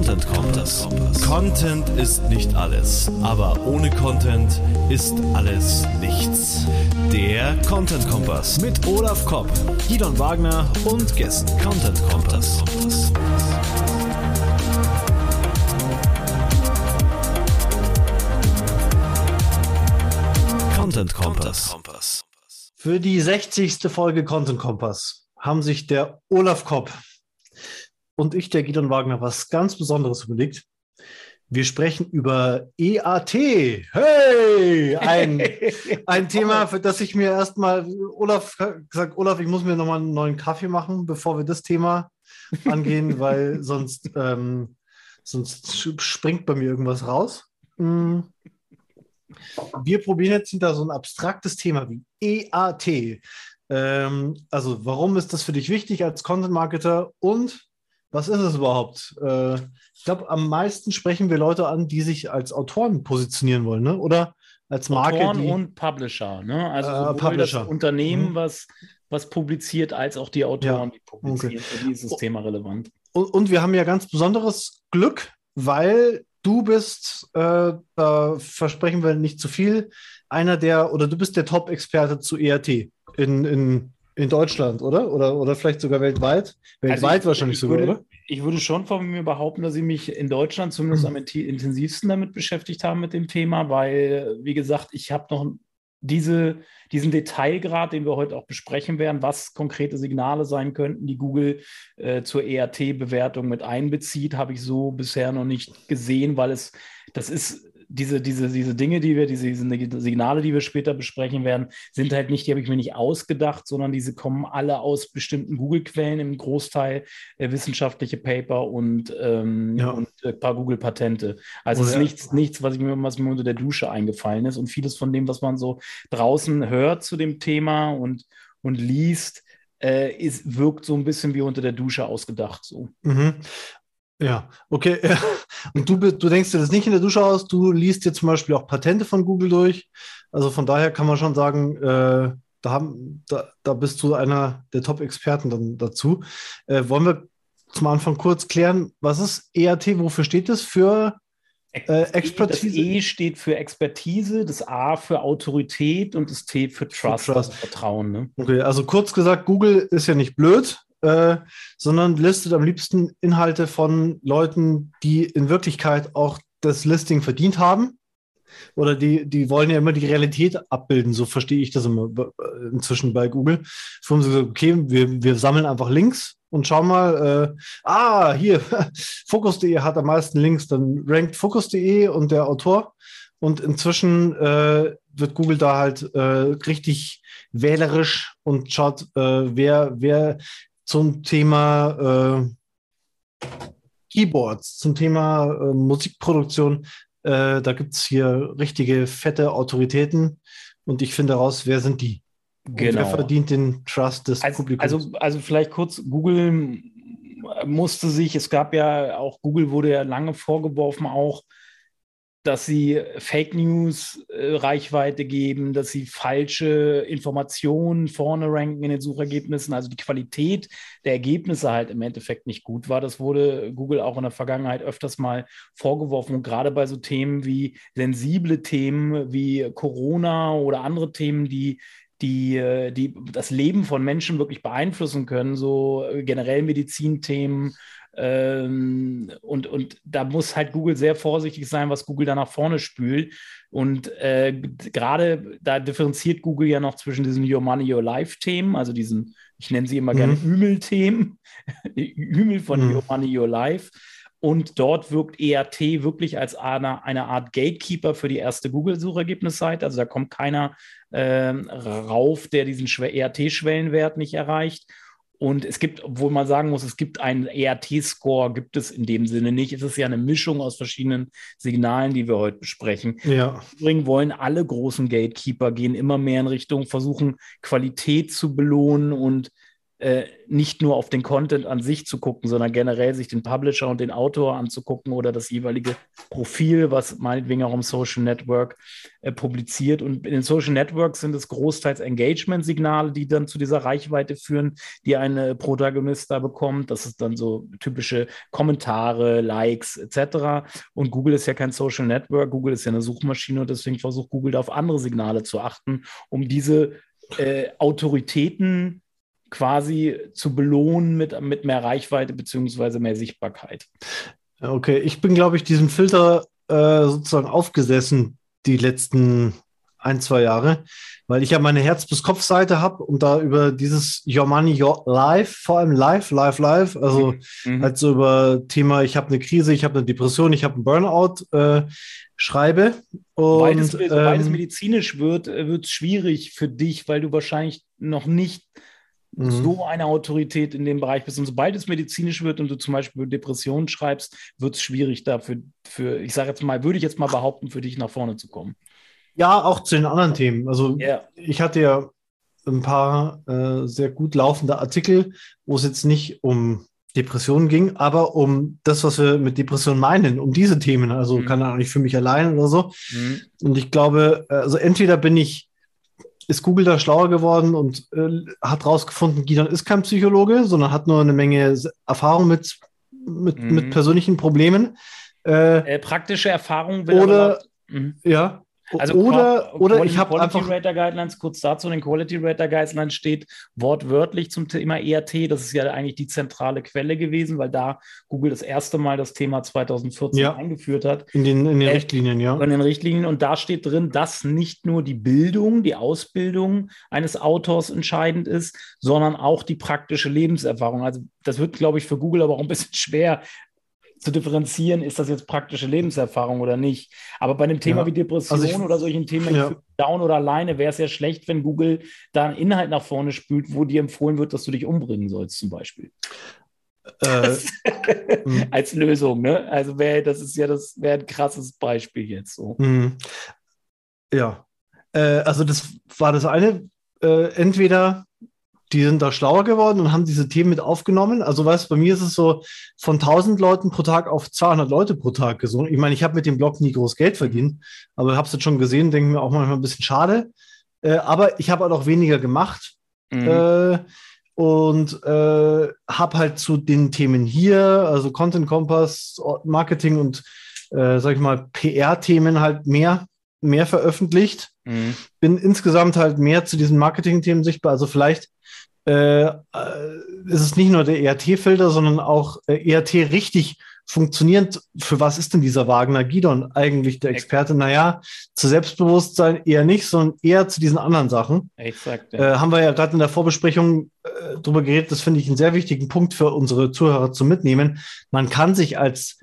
Content Kompass. Content ist nicht alles, aber ohne Content ist alles nichts. Der Content Kompass mit Olaf Kopp, Gidon Wagner und Gästen. Content Kompass. Content Kompass. Für die 60. Folge Content Kompass haben sich der Olaf Kopp und ich, der Gidon Wagner, was ganz Besonderes überlegt. Wir sprechen über EAT. Hey! Ein, ein Thema, für das ich mir erstmal, Olaf gesagt, Olaf, ich muss mir nochmal einen neuen Kaffee machen, bevor wir das Thema angehen, weil sonst, ähm, sonst springt bei mir irgendwas raus. Mm. Wir probieren jetzt hinter so ein abstraktes Thema wie EAT. Ähm, also, warum ist das für dich wichtig als Content Marketer und was ist es überhaupt? Äh, ich glaube, am meisten sprechen wir Leute an, die sich als Autoren positionieren wollen, ne? oder als Marke. Autoren die, und Publisher. Ne? Also Äh, Publisher. das Unternehmen, Mhm. was, was publiziert, als auch die Autoren, Ja, die publizieren. okay. Für die ist das Thema relevant. und, und wir haben ja ganz besonderes Glück, weil du bist, äh, da versprechen wir nicht zu viel, einer der, oder du bist der Top-Experte zu ERT in, in, in Deutschland, oder? oder? Oder vielleicht sogar weltweit? Weltweit Also ich- wahrscheinlich ich sogar, würde, oder? Ich würde schon von mir behaupten, dass ich mich in Deutschland zumindest am intensivsten damit beschäftigt habe mit dem Thema, weil, wie gesagt, ich habe noch diese, diesen Detailgrad, den wir heute auch besprechen werden, was konkrete Signale sein könnten, die Google äh, zur ERT-Bewertung mit einbezieht, habe ich so bisher noch nicht gesehen, weil es, das ist diese, diese, diese Dinge, die wir, diese, diese Signale, die wir später besprechen werden, sind halt nicht, die habe ich mir nicht ausgedacht, sondern diese kommen alle aus bestimmten Google-Quellen im Großteil, äh, wissenschaftliche Paper und, ähm, Ja. und äh, ein paar Google-Patente. Also es ist nichts, nichts, was, ich mir, was mir unter der Dusche eingefallen ist. Und vieles von dem, was man so draußen hört zu dem Thema und, und liest, äh, ist, wirkt so ein bisschen wie unter der Dusche ausgedacht. So. Mhm. Ja, okay. Und du, du denkst dir das nicht in der Dusche aus, du liest dir zum Beispiel auch Patente von Google durch. Also von daher kann man schon sagen, äh, da, haben, da, da bist du einer der Top-Experten dann dazu. Äh, wollen wir zum Anfang kurz klären, was ist EAT, wofür steht das für? Äh, Expertise? Das E steht für Expertise, das A für Autorität und das T für Trust, Trust. also Vertrauen. Ne? Okay, also kurz gesagt, Google ist ja nicht blöd, äh, sondern listet am liebsten Inhalte von Leuten, die in Wirklichkeit auch das Listing verdient haben. Oder die, die wollen ja immer die Realität abbilden, so verstehe ich das immer be- inzwischen bei Google. So haben sie gesagt, okay, wir, wir sammeln einfach Links und schauen mal, äh, ah, hier, Focus.de hat am meisten Links, dann rankt Focus.de und der Autor. Und inzwischen äh, wird Google da halt äh, richtig wählerisch und schaut, äh, wer, wer zum Thema äh, Keyboards, zum Thema äh, Musikproduktion, äh, da gibt es hier richtige fette Autoritäten und ich finde heraus, wer sind die? Und Wer verdient den Trust des Also, Publikums? also, also vielleicht kurz, Google musste sich, es gab ja auch, Google wurde ja lange vorgeworfen auch, dass sie Fake News äh, Reichweite geben, dass sie falsche Informationen vorne ranken in den Suchergebnissen, also die Qualität der Ergebnisse halt im Endeffekt nicht gut war. Das wurde Google auch in der Vergangenheit öfters mal vorgeworfen und gerade bei so Themen wie sensible Themen wie Corona oder andere Themen, die die, äh, die das Leben von Menschen wirklich beeinflussen können, so äh, generell Medizinthemen. Ähm, und, und da muss halt Google sehr vorsichtig sein, was Google da nach vorne spült. Und äh, gerade da differenziert Google ja noch zwischen diesen Your Money, Your Life-Themen, also diesen, ich nenne sie immer gerne Mhm. Ümel-Themen, Ümel von Mhm. Your Money, Your Life. Und dort wirkt ERT wirklich als eine, eine Art Gatekeeper für die erste Google-Suchergebnisseite. Also da kommt keiner ähm, rauf, der diesen Schwe- ERT-Schwellenwert nicht erreicht. Und es gibt, obwohl man sagen muss, es gibt einen ERT-Score, gibt es in dem Sinne nicht. Es ist ja eine Mischung aus verschiedenen Signalen, die wir heute besprechen. ja, Übrigens wollen alle großen Gatekeeper gehen immer mehr in Richtung versuchen, Qualität zu belohnen und äh, nicht nur auf den Content an sich zu gucken, sondern generell sich den Publisher und den Autor anzugucken oder das jeweilige Profil, was meinetwegen auch im Social Network äh, publiziert. Und in den Social Networks sind es großteils Engagement-Signale, die dann zu dieser Reichweite führen, die ein äh, Protagonist da bekommt. Das ist dann so typische Kommentare, Likes etc. Und Google ist ja kein Social Network, Google ist ja eine Suchmaschine und deswegen versucht Google da auf andere Signale zu achten, um diese äh, Autoritäten quasi zu belohnen mit, mit mehr Reichweite beziehungsweise mehr Sichtbarkeit. Okay, ich bin, glaube ich, diesem Filter äh, sozusagen aufgesessen die letzten ein, zwei Jahre, weil ich ja meine Herz- bis Kopf-Seite habe und da über dieses Your Money, Your Life, vor allem live, live, live, also mhm. halt so über Thema, ich habe eine Krise, ich habe eine Depression, ich habe einen Burnout, äh, schreibe. Und, beides, ähm, beides medizinisch wird, äh, wird es schwierig für dich, weil du wahrscheinlich noch nicht mhm. so eine Autorität in dem Bereich bist. Und sobald es medizinisch wird und du zum Beispiel Depressionen schreibst, wird es schwierig dafür, für, ich sage jetzt mal, würde ich jetzt mal behaupten, für dich nach vorne zu kommen. Ja, auch zu den anderen Themen. Also yeah. ich hatte ja ein paar äh, sehr gut laufende Artikel, wo es jetzt nicht um Depressionen ging, aber um das, was wir mit Depressionen meinen, um diese Themen. Also mhm. kann auch nicht für mich allein oder so. Mhm. Und ich glaube, also entweder bin ich ist Google da schlauer geworden und äh, hat rausgefunden, Gidon ist kein Psychologe, sondern hat nur eine Menge Erfahrung mit, mit, mhm. mit persönlichen Problemen. Äh, äh, praktische Erfahrung oder, aber, mhm. ja, also oder, oder Quality, ich habe einfach Quality Rater Guidelines kurz dazu. In den Quality Rater Guidelines steht wortwörtlich zum Thema ERT. Das ist ja eigentlich die zentrale Quelle gewesen, weil da Google das erste Mal das Thema 2014 ja. eingeführt hat. In den, in den äh, Richtlinien, ja. In den Richtlinien. Und da steht drin, dass nicht nur die Bildung, die Ausbildung eines Autors entscheidend ist, sondern auch die praktische Lebenserfahrung. Also das wird, glaube ich, für Google aber auch ein bisschen schwer, zu differenzieren, ist das jetzt praktische Lebenserfahrung oder nicht. Aber bei einem Thema ja. wie Depression also ich, oder solchen Themen ja. down oder alleine wäre es ja schlecht, wenn Google da einen Inhalt nach vorne spült, wo dir empfohlen wird, dass du dich umbringen sollst, zum Beispiel. Äh, Als Lösung, ne? Also wäre das ist ja das wäre ein krasses Beispiel jetzt so. Mhm. Ja. Äh, also das war das eine. Äh, entweder die sind da schlauer geworden und haben diese Themen mit aufgenommen. Also weißt bei mir ist es so von 1000 Leuten pro Tag auf 200 Leute pro Tag gesungen. Ich meine, ich habe mit dem Blog nie groß Geld verdient, aber habe es jetzt schon gesehen, denke mir auch manchmal ein bisschen schade. Äh, aber ich habe halt auch weniger gemacht. Mhm. Äh, und äh, habe halt zu den Themen hier, also Content Kompass, Marketing und, äh, sag ich mal, PR-Themen halt mehr, mehr veröffentlicht. Mhm. Bin insgesamt halt mehr zu diesen Marketing-Themen sichtbar. Also vielleicht äh, äh, ist es nicht nur der ERT-Filter, sondern auch äh, ERT richtig funktionierend. Für was ist denn dieser Wagner Gidon eigentlich der Experte? Naja, zu Selbstbewusstsein eher nicht, sondern eher zu diesen anderen Sachen. Exakt. Ja. Äh, haben wir ja gerade in der Vorbesprechung äh, drüber geredet. Das finde ich einen sehr wichtigen Punkt für unsere Zuhörer zu mitnehmen. Man kann sich als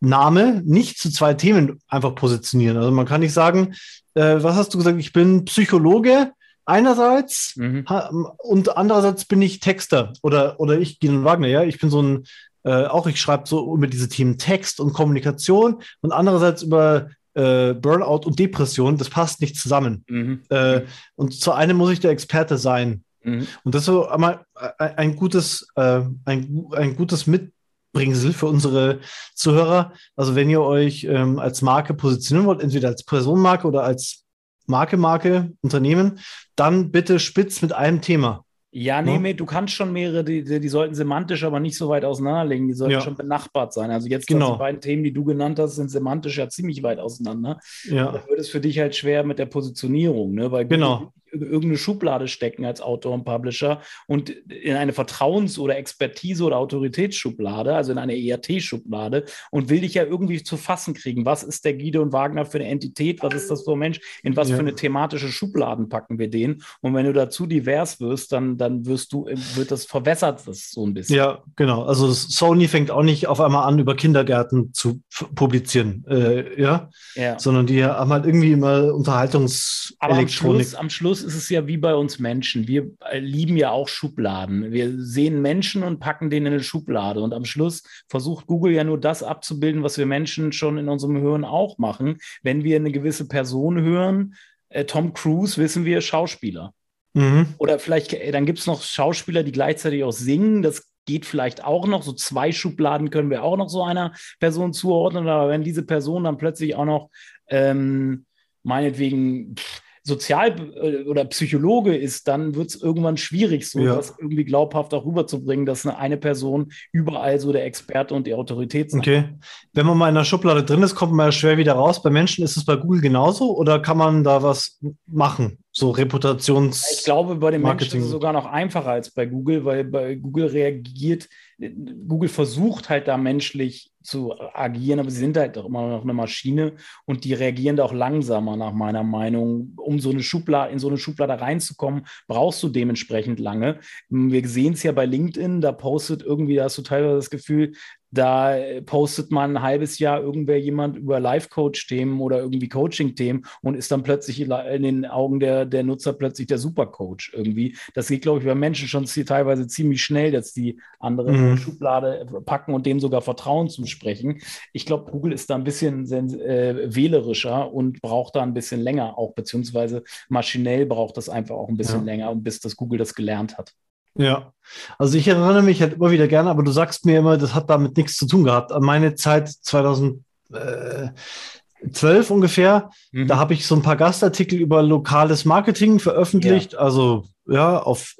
Name nicht zu zwei Themen einfach positionieren. Also man kann nicht sagen, äh, was hast du gesagt? Ich bin Psychologe einerseits mhm. und andererseits bin ich Texter oder, oder ich, Gino Wagner, ja, ich bin so ein, äh, auch ich schreibe so über diese Themen Text und Kommunikation und andererseits über äh, Burnout und Depression, das passt nicht zusammen. Mhm. Äh, und zu einem muss ich der Experte sein. Mhm. Und das ist so einmal ein, ein gutes, äh, ein, ein gutes Mitbringsel für unsere Zuhörer. Also wenn ihr euch ähm, als Marke positionieren wollt, entweder als Personenmarke oder als Marke, Marke, Unternehmen, dann bitte spitz mit einem Thema. Ja, nee, nee, du kannst schon mehrere, die, die, sollten semantisch aber nicht so weit auseinanderlegen. Die sollten ja. schon benachbart sein. Also jetzt genau. die beiden Themen, die du genannt hast, sind semantisch ja ziemlich weit auseinander. Ja. Da wird es für dich halt schwer mit der Positionierung, ne? Weil genau irgendeine Schublade stecken als Autor und Publisher und in eine Vertrauens- oder Expertise- oder Autoritätsschublade, also in eine ERT-Schublade und will dich ja irgendwie zu fassen kriegen. Was ist der Guido und Wagner für eine Entität? Was ist das für ein Mensch? In was ja. für eine thematische Schubladen packen wir den? Und wenn du dazu divers wirst, dann, dann wirst du, wird das verwässert das so ein bisschen. Ja, genau. Also Sony fängt auch nicht auf einmal an, über Kindergärten zu publizieren, äh, ja? ja? sondern die haben halt irgendwie immer Unterhaltungselektronik. Aber am Schluss, am Schluss Schluss ist es ja wie bei uns Menschen. Wir äh, lieben ja auch Schubladen. Wir sehen Menschen und packen den in eine Schublade. Und am Schluss versucht Google ja nur das abzubilden, was wir Menschen schon in unserem Hören auch machen. Wenn wir eine gewisse Person hören, äh, Tom Cruise, wissen wir, Schauspieler. Mhm. Oder vielleicht, äh, dann gibt es noch Schauspieler, die gleichzeitig auch singen. Das geht vielleicht auch noch. So zwei Schubladen können wir auch noch so einer Person zuordnen. Aber wenn diese Person dann plötzlich auch noch ähm, meinetwegen pff, Sozial- äh, oder Psychologe ist, dann wird es irgendwann schwierig, so ja. das irgendwie glaubhaft auch rüberzubringen, dass eine, eine Person überall so der Experte und die Autorität ist. Okay. Wenn man mal in der Schublade drin ist, kommt man ja schwer wieder raus. Bei Menschen ist es bei Google genauso oder kann man da was machen? So Reputations. Ich glaube, bei den Marketing. Menschen ist es sogar noch einfacher als bei Google, weil bei Google reagiert, Google versucht halt da menschlich zu agieren, aber sie sind halt auch immer noch eine Maschine und die reagieren da auch langsamer, nach meiner Meinung. Um so eine Schublade, in so eine Schublade reinzukommen, brauchst du dementsprechend lange. Wir sehen es ja bei LinkedIn, da postet irgendwie, da hast du teilweise das Gefühl, da postet man ein halbes Jahr irgendwer jemand über Life-Coach-Themen oder irgendwie Coaching-Themen und ist dann plötzlich in den Augen der, der Nutzer plötzlich der Supercoach irgendwie. Das geht, glaube ich, bei Menschen schon teilweise ziemlich schnell, dass die andere mhm. Schublade packen und dem sogar Vertrauen zusprechen. Ich glaube, Google ist da ein bisschen äh, wählerischer und braucht da ein bisschen länger auch, beziehungsweise maschinell braucht das einfach auch ein bisschen ja. länger, bis das Google das gelernt hat. Ja, also ich erinnere mich halt immer wieder gerne, aber du sagst mir immer, das hat damit nichts zu tun gehabt. An meine Zeit 2012 ungefähr, mhm. da habe ich so ein paar Gastartikel über lokales Marketing veröffentlicht. Ja. Also ja, auf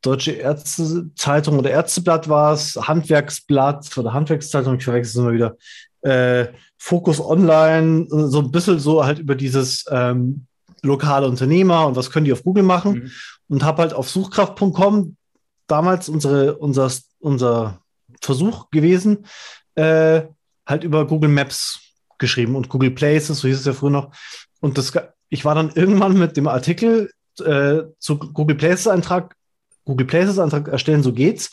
Deutsche Ärztezeitung oder Ärzteblatt war es, Handwerksblatt oder Handwerkszeitung, ich verwechsel es immer wieder. Äh, Fokus Online, so ein bisschen so halt über dieses ähm, lokale Unternehmer und was können die auf Google machen. Mhm. Und habe halt auf suchkraft.com damals unsere, unser, unser Versuch gewesen, äh, halt über Google Maps geschrieben und Google Places, so hieß es ja früher noch. Und das, ich war dann irgendwann mit dem Artikel äh, zu Google Places Eintrag, Google Places Eintrag erstellen, so geht's,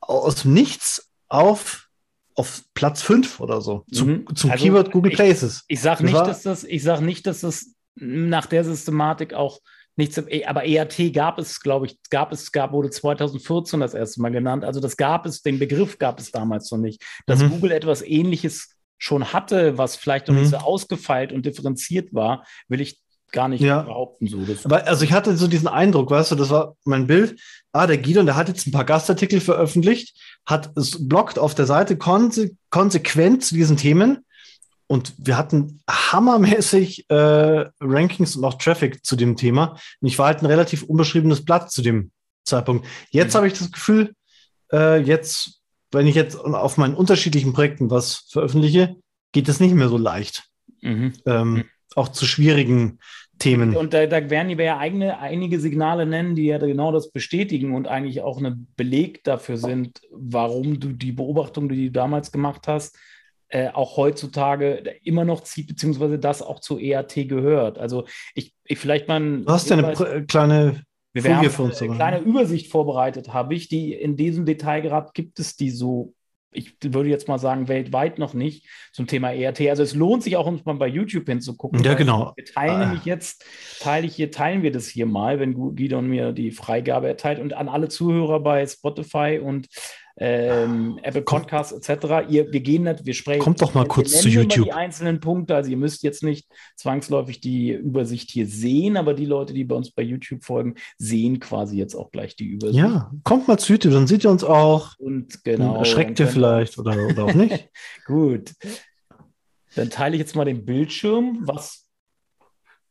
aus nichts auf, auf Platz 5 oder so, zu, mhm. zum also Keyword Google ich, Places. Ich sage nicht, dass das, ich sag nicht, dass das nach der Systematik auch nichts, e, aber ERT gab es, glaube ich, gab es, gab, wurde 2014 das erste Mal genannt. Also das gab es, den Begriff gab es damals noch nicht. Dass mhm. Google etwas ähnliches schon hatte, was vielleicht noch mhm. nicht so ausgefeilt und differenziert war, will ich gar nicht ja. behaupten. So. Aber also ich hatte so diesen Eindruck, weißt du, das war mein Bild. Ah, der Guido, der hat jetzt ein paar Gastartikel veröffentlicht, hat es blockt auf der Seite konse konsequent zu diesen Themen und wir hatten hammermäßig äh, Rankings und auch Traffic zu dem Thema. Und ich war halt ein relativ unbeschriebenes Blatt zu dem Zeitpunkt. Jetzt mhm. habe ich das Gefühl, äh, jetzt, wenn ich jetzt auf meinen unterschiedlichen Projekten was veröffentliche, geht das nicht mehr so leicht. Mhm. Ähm, mhm. Auch zu schwierigen Themen. Und da, da werden wir ja eigene, einige Signale nennen, die ja genau das bestätigen und eigentlich auch ein Beleg dafür sind, warum du die Beobachtung, die du damals gemacht hast, äh, auch heutzutage immer noch zieht, beziehungsweise das auch zu EAT gehört. Also ich, ich vielleicht mal. Du hast ja eine kleine wir haben eine kleine Übersicht vorbereitet, habe ich, die in diesem Detailgrad gibt es die so, ich würde jetzt mal sagen, weltweit noch nicht zum Thema ERT. Also es lohnt sich auch, uns mal bei YouTube hinzugucken. Ja, genau. Wir teilen ah. nämlich jetzt, teile ich hier, teilen wir das hier mal, wenn Guido mir die Freigabe erteilt und an alle Zuhörer bei Spotify und ähm, Apple Podcasts etc. Ihr, wir gehen nicht, wir sprechen. Kommt doch mal kurz zu YouTube. Die einzelnen Punkte, also ihr müsst jetzt nicht zwangsläufig die Übersicht hier sehen, aber die Leute, die bei uns bei YouTube folgen, sehen quasi jetzt auch gleich die Übersicht. Ja, kommt mal zu YouTube, dann seht ihr uns auch. Und genau. Erschreckt ihr vielleicht oder, oder auch nicht. Gut. Dann teile ich jetzt mal den Bildschirm. Was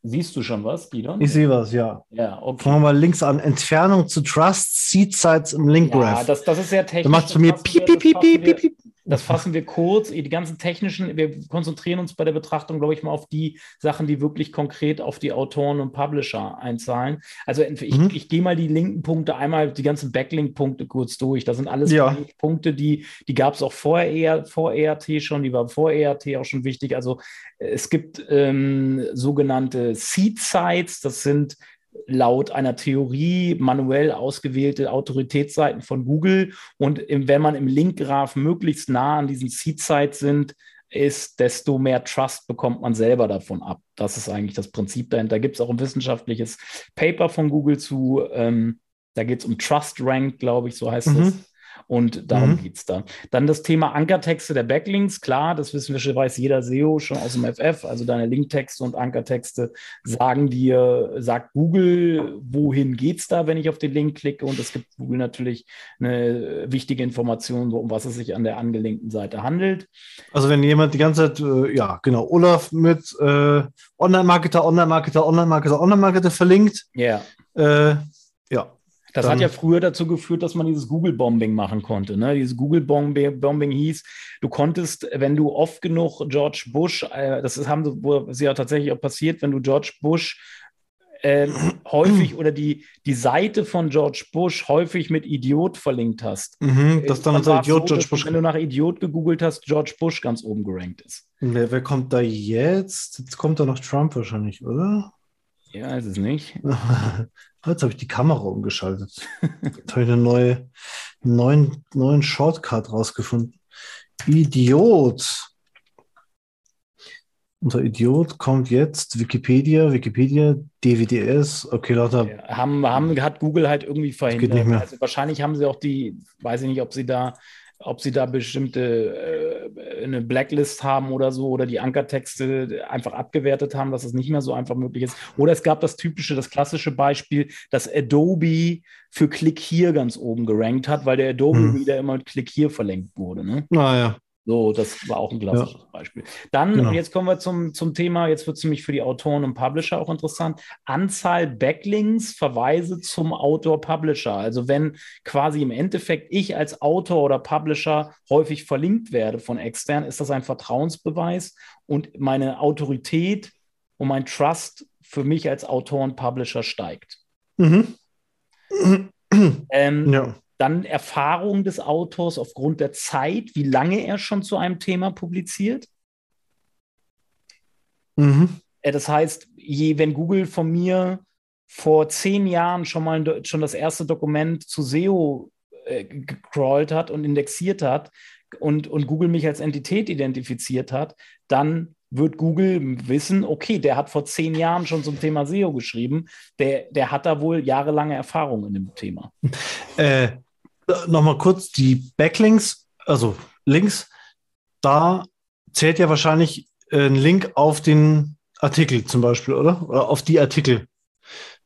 Siehst du schon was, Guido? Ich sehe was, ja. Ja, okay. Fangen wir mal links an. Entfernung zu Trust Seed Sites im Link Graph. Ja, das, das ist sehr technisch. Da macht es bei mir piep, piep, piep, piep, piep. Das fassen wir kurz. Die ganzen technischen, wir konzentrieren uns bei der Betrachtung, glaube ich, mal auf die Sachen, die wirklich konkret auf die Autoren und Publisher einzahlen. Also ich, mhm. ich gehe mal die linken Punkte einmal, die ganzen Backlink-Punkte kurz durch. Das sind alles ja. Punkte, die, die gab es auch vor, ER, vor ERT schon, die waren vor ERT auch schon wichtig. Also es gibt ähm, sogenannte Seed-Sites, das sind laut einer Theorie manuell ausgewählte Autoritätsseiten von Google. Und wenn man im Linkgraph möglichst nah an diesen Seed-Sites sind, ist, desto mehr Trust bekommt man selber davon ab. Das ist eigentlich das Prinzip dahinter. Da gibt es auch ein wissenschaftliches Paper von Google zu, ähm, da geht es um Trust Rank, glaube ich, so heißt mhm. das. Und darum Mhm. geht es da. Dann das Thema Ankertexte der Backlinks. Klar, das wissen wir schon, weiß jeder SEO schon aus dem FF. Also deine Linktexte und Ankertexte sagen dir, sagt Google, wohin geht es da, wenn ich auf den Link klicke. Und es gibt Google natürlich eine wichtige Information, um was es sich an der angelinkten Seite handelt. Also wenn jemand die ganze Zeit, äh, ja, genau, Olaf mit äh, Online-Marketer, Online-Marketer, Online-Marketer, Online-Marketer verlinkt, Ja. äh, ja. Das hat ja früher dazu geführt, dass man dieses Google-Bombing machen konnte. Ne? Dieses Google-Bombing hieß, du konntest, wenn du oft genug George Bush, äh, das ist, haben, sie- ja tatsächlich auch passiert, wenn du George Bush äh, häufig oder die, die Seite von George Bush häufig mit Idiot verlinkt hast. Mhm, das dann es Idiot so, George dass, Bush. Wenn du nach Idiot gegoogelt hast, George Bush ganz oben gerankt ist. Wer, wer kommt da jetzt? Jetzt kommt da noch Trump wahrscheinlich, oder? Ja, ist es nicht. Jetzt habe ich die Kamera umgeschaltet. Jetzt habe ich einen neue, neuen, neuen Shortcut rausgefunden. Idiot. Unter Idiot kommt jetzt Wikipedia, Wikipedia, DWDS. Okay, lauter. Ja, haben, haben, hat Google halt irgendwie verhindert. nicht mehr. Also wahrscheinlich haben sie auch die, weiß ich nicht, ob sie da, ob sie da bestimmte äh, eine Blacklist haben oder so oder die Ankertexte einfach abgewertet haben, dass es nicht mehr so einfach möglich ist. Oder es gab das typische, das klassische Beispiel, dass Adobe für Klick hier ganz oben gerankt hat, weil der Adobe Hm. wieder immer mit Klick hier verlinkt wurde. Ne? Naja. So, das war auch ein klassisches Beispiel. Dann, Genau. und jetzt kommen wir zum, zum Thema, jetzt wird es nämlich für die Autoren und Publisher auch interessant. Anzahl Backlinks, Verweise zum Autor-Publisher. Also wenn quasi im Endeffekt ich als Autor oder Publisher häufig verlinkt werde von extern, ist das ein Vertrauensbeweis und meine Autorität und mein Trust für mich als Autor und Publisher steigt. Mhm. Ähm, Ja. Dann Erfahrung des Autors aufgrund der Zeit, wie lange er schon zu einem Thema publiziert. Mhm. Äh, Das heißt, je, wenn Google von mir vor zehn Jahren schon mal schon das erste Dokument zu SEO äh, gecrawlt hat und indexiert hat und, und Google mich als Entität identifiziert hat, dann wird Google wissen, okay, der hat vor zehn Jahren schon zum Thema SEO geschrieben, der, der hat da wohl jahrelange Erfahrung in dem Thema. Äh, Nochmal kurz die Backlinks, also Links, da zählt ja wahrscheinlich äh, ein Link auf den Artikel zum Beispiel, oder? Oder auf die Artikel.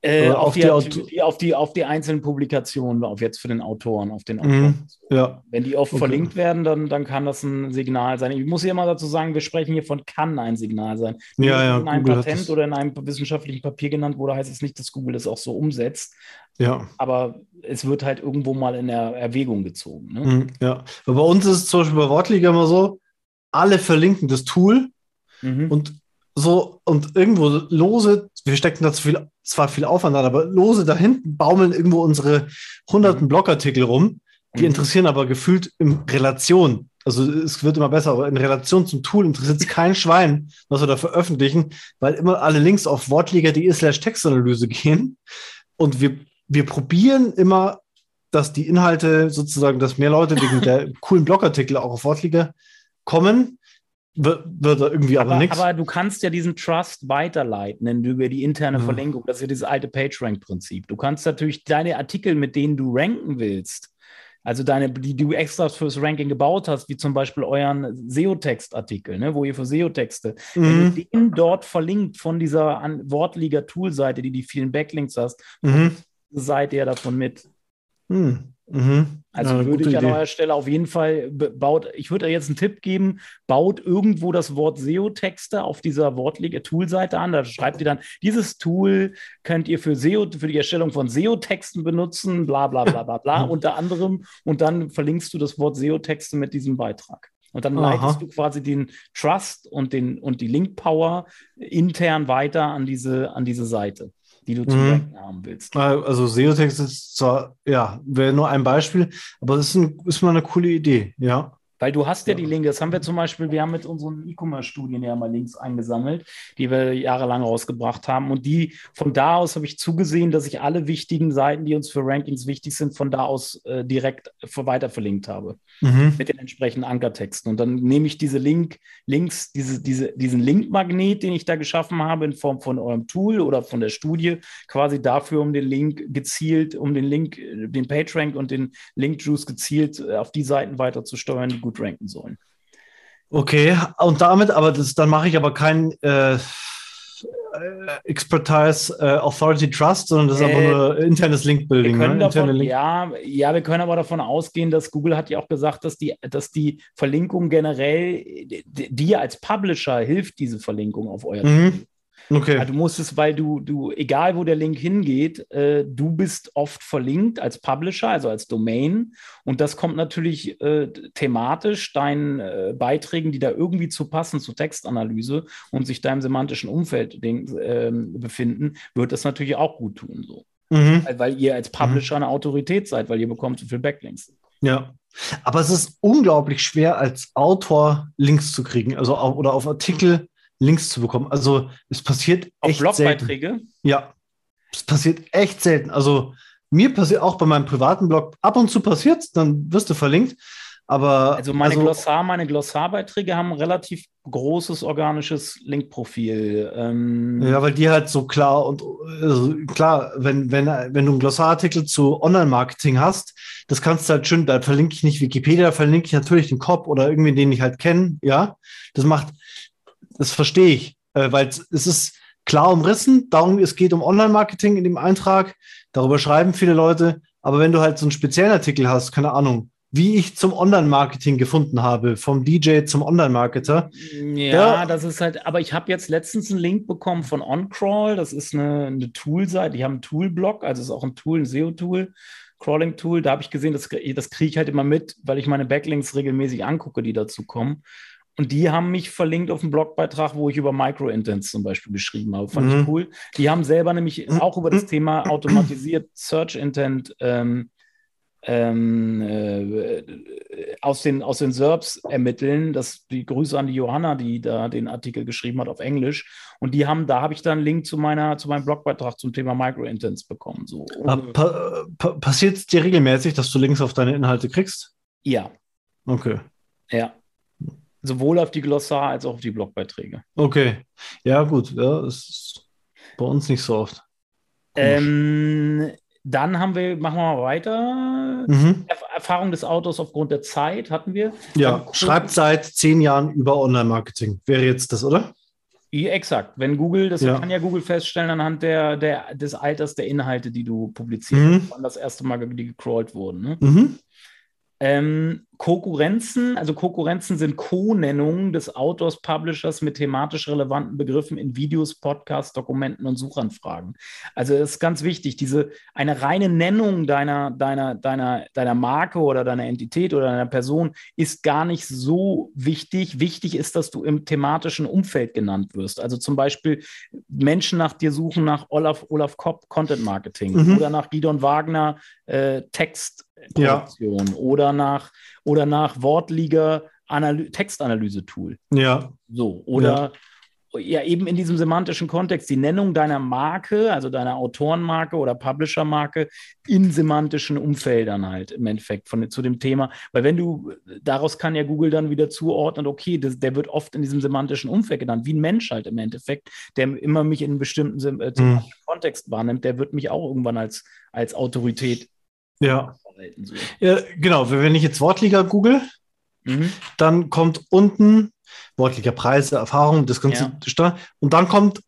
Äh, auf, auf die, die auf, die, auf, die, einzelnen Publikationen, auf jetzt für den Autoren, auf den Mhm. Autoren. Ja. Wenn die oft Okay. verlinkt werden, dann, dann kann das ein Signal sein. Ich muss hier mal dazu sagen, wir sprechen hier von kann ein Signal sein. Nur Ja, ja, In einem Google Patent oder in einem wissenschaftlichen Papier genannt wurde, heißt es nicht, dass Google das auch so umsetzt. Ja. Aber es wird halt irgendwo mal in der Erwägung gezogen. Ne? Mhm, ja. Aber bei uns ist es zum Beispiel bei Wortliga immer so, alle verlinken das Tool Mhm. und so und irgendwo lose, wir stecken da zu viel, zwar viel Aufwand an, aber lose da hinten baumeln irgendwo unsere hunderten Blogartikel rum, die Mhm. interessieren aber gefühlt in Relation. Also es wird immer besser, aber in Relation zum Tool interessiert es kein Schwein, was wir da veröffentlichen, weil immer alle Links auf wortliga.de slash Textanalyse gehen. Und wir, wir probieren immer, dass die Inhalte sozusagen, dass mehr Leute wegen der coolen Blogartikel auch auf Wortliga kommen. Wird, da irgendwie aber, Aber, nichts. aber du kannst ja diesen Trust weiterleiten denn über die interne Ja. Verlinkung. Das ist ja dieses alte PageRank-Prinzip. Du kannst natürlich deine Artikel, mit denen du ranken willst, also deine, die du extra fürs Ranking gebaut hast, wie zum Beispiel euren SEO-Text-Artikel, ne, wo ihr für SEO-Texte, wenn Mhm. du den dort verlinkt von dieser Wortliga-Tool-Seite, die die vielen Backlinks hast, Mhm. seid ihr davon mit. Mhm. Mhm. Also Ja, würde ich an Idee. eurer Stelle auf jeden Fall baut, ich würde euch jetzt einen Tipp geben, baut irgendwo das Wort SEO-Texte auf dieser Wortliga-Tool-Seite an. Da schreibt ihr dann, dieses Tool könnt ihr für SEO, für die Erstellung von SEO-Texten benutzen, bla bla bla bla bla, unter anderem. Und dann verlinkst du das Wort SEO-Texte mit diesem Beitrag. Und dann Aha. leitest du quasi den Trust und, den, und die Link-Power intern weiter an diese, an diese Seite, die du zum Mhm. Ranken haben willst. Also SEO-Text ist zwar, ja, wäre nur ein Beispiel, aber es ist, ein, ist mal eine coole Idee, ja. Weil du hast ja, ja, die Linke, das haben wir zum Beispiel, wir haben mit unseren E-Commerce-Studien ja mal Links eingesammelt, die wir jahrelang rausgebracht haben. Und die von da aus habe ich zugesehen, dass ich alle wichtigen Seiten, die uns für Rankings wichtig sind, von da aus äh, direkt weiter verlinkt habe. Mhm. Mit den entsprechenden Ankertexten. Und dann nehme ich diese Link, Links, diese, diese, diesen Linkmagnet, den ich da geschaffen habe, in Form von eurem Tool oder von der Studie, quasi dafür, um den Link gezielt, um den Link, den PageRank und den Link-Juice gezielt äh, auf die Seiten weiter zu steuern, die gut ranken sollen. Okay, und damit, aber das, dann mache ich aber kein äh, Expertise äh, Authority Trust, sondern das ist äh, einfach nur internes Link-Building. Ne? Link ja, ja, wir können aber davon ausgehen, dass Google hat ja auch gesagt, dass die, dass die Verlinkung generell dir als Publisher hilft, diese Verlinkung auf euer mhm. Okay. Also du musst es, weil du, du, egal wo der Link hingeht, äh, du bist oft verlinkt als Publisher, also als Domain. Und das kommt natürlich äh, thematisch deinen äh, Beiträgen, die da irgendwie zu passen zur Textanalyse und sich da im semantischen Umfeld ähm, befinden, wird das natürlich auch gut tun. So. Mhm. Weil, weil, ihr als Publisher mhm. eine Autorität seid, weil ihr bekommt so viel Backlinks. Ja. Aber es ist unglaublich schwer, als Autor Links zu kriegen, also auf, oder auf Artikel Links zu bekommen. Also es passiert Auf echt Blogbeiträge? Selten. Ja, es passiert echt selten. Also mir passiert auch bei meinem privaten Blog ab und zu passiert, dann wirst du verlinkt. Aber also meine also, Glossar, meine Glossarbeiträge haben ein relativ großes organisches Linkprofil. Ähm, ja, weil die halt so klar und also klar, wenn, wenn, wenn du einen Glossarartikel zu Online-Marketing hast, das kannst du halt schön, da verlinke ich nicht Wikipedia, da verlinke ich natürlich den Cop oder irgendwie den ich halt kenne, ja. Das macht, das verstehe ich, äh, weil es ist klar umrissen, darum es geht um Online-Marketing in dem Eintrag, darüber schreiben viele Leute, aber wenn du halt so einen speziellen Artikel hast, keine Ahnung, wie ich zum Online-Marketing gefunden habe, vom DJ zum Online-Marketer. Ja, das ist halt, aber ich habe jetzt letztens einen Link bekommen von OnCrawl, das ist eine, eine Tool-Seite, die haben einen Tool-Blog, also ist auch ein Tool, ein SEO-Tool, Crawling-Tool, da habe ich gesehen, das, das kriege ich halt immer mit, weil ich meine Backlinks regelmäßig angucke, die dazu kommen. Und die haben mich verlinkt auf einen Blogbeitrag, wo ich über Microintents zum Beispiel geschrieben habe. Fand mhm. ich cool. Die haben selber nämlich auch über das Thema automatisiert Search Intent ähm, ähm, äh, aus, den, aus den SERPs ermitteln. Das, die Grüße an die Johanna, die da den Artikel geschrieben hat auf Englisch. Und die haben, da habe ich dann einen Link zu, meiner, zu meinem Blogbeitrag zum Thema Microintents bekommen. So. Pa pa Passiert es dir regelmäßig, dass du Links auf deine Inhalte kriegst? Ja. Okay. Ja. Sowohl auf die Glossar als auch auf die Blogbeiträge. Okay. Ja, gut. Ja, das ist bei uns nicht so oft. Ähm, dann haben wir, machen wir mal weiter. Mhm. Erfahrung des Autors aufgrund der Zeit hatten wir. Ja, schreibt seit zehn Jahren über Online-Marketing. Wäre jetzt das, oder? Ja, exakt. Wenn Google, das ja. kann ja Google feststellen anhand der, der, des Alters der Inhalte, die du publizierst, mhm. wann das erste Mal die gecrawlt wurden. Ne? Mhm. Ähm, Konkurrenzen, also Konkurrenzen sind Co-Nennungen des Autors, Publishers mit thematisch relevanten Begriffen in Videos, Podcasts, Dokumenten und Suchanfragen. Also das ist ganz wichtig, diese eine reine Nennung deiner, deiner, deiner, deiner Marke oder deiner Entität oder deiner Person ist gar nicht so wichtig. Wichtig ist, dass du im thematischen Umfeld genannt wirst. Also zum Beispiel Menschen nach dir suchen nach Olaf, Olaf Kopp Content Marketing mhm. oder nach Gidon Wagner äh, Text Produktion ja. oder nach oder nach Wortliga Textanalyse-Tool. Ja. So, oder ja. ja. eben in diesem semantischen Kontext, die Nennung deiner Marke, also deiner Autorenmarke oder Publisher-Marke in semantischen Umfeldern halt im Endeffekt von, zu dem Thema. Weil wenn du, daraus kann ja Google dann wieder zuordnen, okay, das, der wird oft in diesem semantischen Umfeld genannt, wie ein Mensch halt im Endeffekt, der immer mich in einem bestimmten äh, mhm. Kontext wahrnimmt, der wird mich auch irgendwann als, als Autorität ja. So. Ja, genau, wenn ich jetzt Wortliga google, mhm. dann kommt unten Wortliga Preise, Erfahrung, das ganze ja. und dann kommt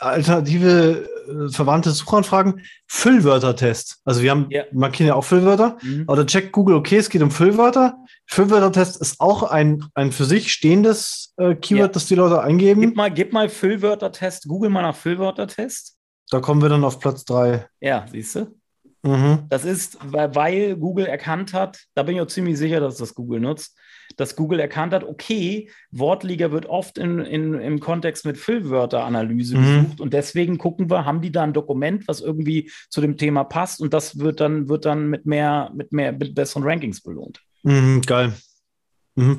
alternative äh, verwandte Suchanfragen, Füllwörtertest. Also wir haben, ja. markieren ja auch Füllwörter, mhm. aber checkt Google, okay, es geht um Füllwörter. Füllwörtertest ist auch ein, ein für sich stehendes äh, Keyword, ja. das die Leute eingeben. Gib mal, gib mal Füllwörtertest, Google mal nach Füllwörtertest. Da kommen wir dann auf Platz 3. Ja, siehst du? Mhm. Das ist, weil, Google erkannt hat, da bin ich auch ziemlich sicher, dass das Google nutzt, dass Google erkannt hat, okay, Wortliga wird oft in, in, im Kontext mit Füllwörteranalyse mhm. gesucht und deswegen gucken wir, haben die da ein Dokument, was irgendwie zu dem Thema passt und das wird dann, wird dann mit mehr, mit mehr, mit besseren Rankings belohnt. Mhm, geil. Mhm.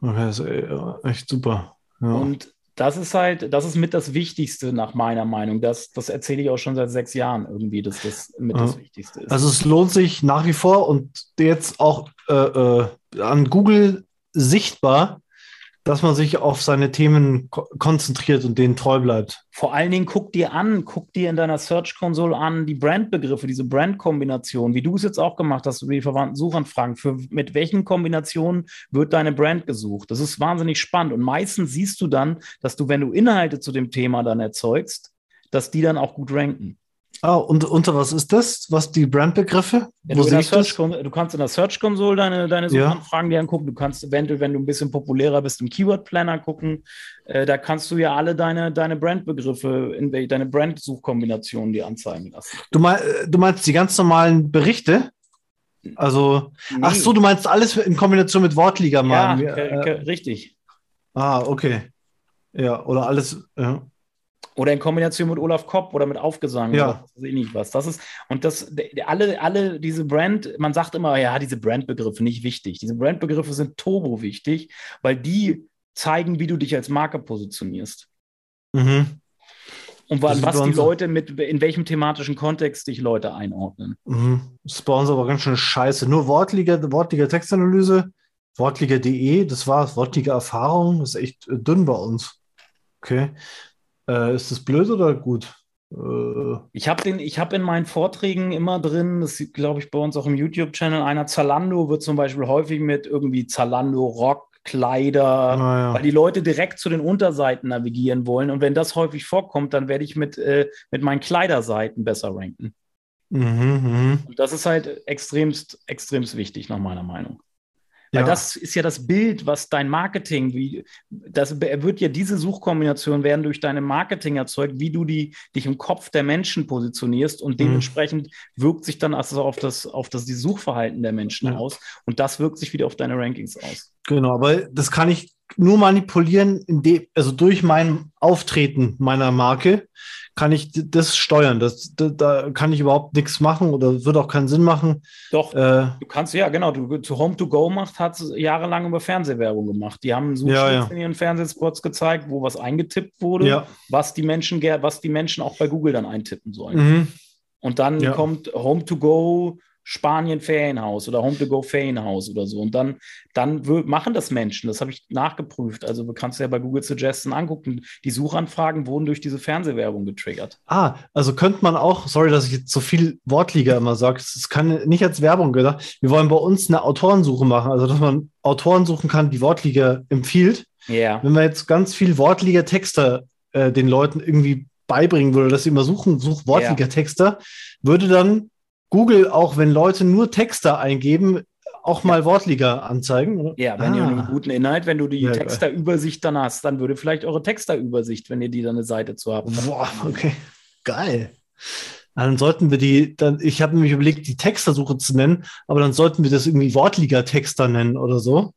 Okay, das ist äh, echt super. Ja. Und das ist halt, das ist mit das Wichtigste nach meiner Meinung. Das, das erzähle ich auch schon seit sechs Jahren irgendwie, dass das mit Ja. das Wichtigste ist. Also es lohnt sich nach wie vor und jetzt auch äh, äh, an Google sichtbar, dass man sich auf seine Themen ko konzentriert und denen treu bleibt. Vor allen Dingen guck dir an, guck dir in deiner Search Console an die Brandbegriffe, diese Brandkombination, wie du es jetzt auch gemacht hast, über die verwandten Suchanfragen. Für, mit welchen Kombinationen wird deine Brand gesucht? Das ist wahnsinnig spannend. Und meistens siehst du dann, dass du, wenn du Inhalte zu dem Thema dann erzeugst, dass die dann auch gut ranken. Ah, und unter was ist das? Was die Brandbegriffe? Ja, du, du kannst in der Search Console deine, deine Ja. Suchanfragen dir angucken. Du kannst eventuell, wenn du ein bisschen populärer bist, im Keyword Planner gucken. Äh, da kannst du ja alle deine, deine Brandbegriffe, in deine Brand-Suchkombinationen dir anzeigen lassen. Du, mein, äh, du meinst die ganz normalen Berichte? Also, ach Nee. so, du meinst alles in Kombination mit Wortliga ja, mal. ke- ke- richtig. ah, okay. Ja, oder alles. Ja. Oder in Kombination mit Olaf Kopp oder mit Aufgesang Ja. oder was weiß ich nicht was. Das ist, und das, alle, alle diese Brand, man sagt immer, ja, diese Brandbegriffe nicht wichtig. Diese Brandbegriffe sind turbo wichtig, weil die zeigen, wie du dich als Marke positionierst. Mhm. Und Das was die. Leute mit, in welchem thematischen Kontext dich Leute einordnen. Mhm. Das ist bei uns aber ganz schön scheiße. Nur Wortliga, Wortliga Textanalyse, Wortliga.de, das war's. Wortliga Erfahrung, das ist echt dünn bei uns. Okay. Äh, ist das blöd oder gut? Äh, Ich habe habe in meinen Vorträgen immer drin, das glaube ich, bei uns auch im YouTube-Channel einer Zalando wird zum Beispiel häufig mit irgendwie Zalando Rock, Kleider, naja. weil die Leute direkt zu den Unterseiten navigieren wollen. Und wenn das häufig vorkommt, dann werde ich mit, äh, mit meinen Kleiderseiten besser ranken. Mhm, mhm. Und das ist halt extremst, extremst wichtig, nach meiner Meinung. Weil Ja. das ist ja das Bild, was dein Marketing, wie, das wird ja diese Suchkombination werden durch deine Marketing erzeugt, wie du die, dich im Kopf der Menschen positionierst und Mhm. dementsprechend wirkt sich dann also auf das, auf das die Suchverhalten der Menschen Ja. aus und das wirkt sich wieder auf deine Rankings aus. Genau, aber das kann ich nur manipulieren, also durch mein Auftreten meiner Marke kann ich das steuern. Das, da, da kann ich überhaupt nichts machen oder wird auch keinen Sinn machen. Doch, Äh, du kannst, ja genau, du zu Home to Go macht, hat jahrelang über Fernsehwerbung gemacht. Die haben Ja, Suchschlitz ja. in ihren Fernsehspots gezeigt, wo was eingetippt wurde, ja. was die Menschen was die Menschen auch bei Google dann eintippen sollen. Mhm. Und dann Ja. kommt Home to Go Spanien Ferienhaus oder Home to Go Ferienhaus oder so. Und dann, dann machen das Menschen. Das habe ich nachgeprüft. Also du kannst ja bei Google Suggestion angucken. Die Suchanfragen wurden durch diese Fernsehwerbung getriggert. Ah, also könnte man auch, sorry, dass ich jetzt so viel Wortliga immer sage, es kann nicht als Werbung gedacht. Wir wollen bei uns eine Autorensuche machen, also dass man Autoren suchen kann, die Wortliga empfiehlt. Ja. Wenn man jetzt ganz viel Wortliga-Texter äh, den Leuten irgendwie beibringen würde, dass sie immer suchen, such Wortliga-Texter, würde dann Google auch, wenn Leute nur Texter eingeben, auch mal Wortliga anzeigen. oder? Ja, wenn ihr Ah. einen guten Inhalt, wenn du die Ja. Texterübersicht dann hast, dann würde vielleicht eure Texterübersicht, wenn ihr die dann eine Seite zu habt. Boah, okay. Geil. Dann sollten wir die, dann, ich habe nämlich überlegt, die Textersuche zu nennen, aber dann sollten wir das irgendwie Wortliga-Texter nennen oder so.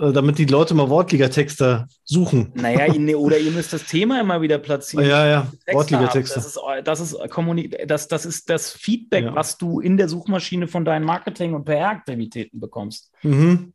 Äh, damit die Leute mal Wortliga-Texter suchen. Naja, oder ihr müsst das Thema immer wieder platzieren. Ja, ja. Wortliga-Texter. Das ist, das, ist Kommunik das, das ist das Feedback, Ja. was du in der Suchmaschine von deinen Marketing- und PR-Aktivitäten bekommst. Mhm.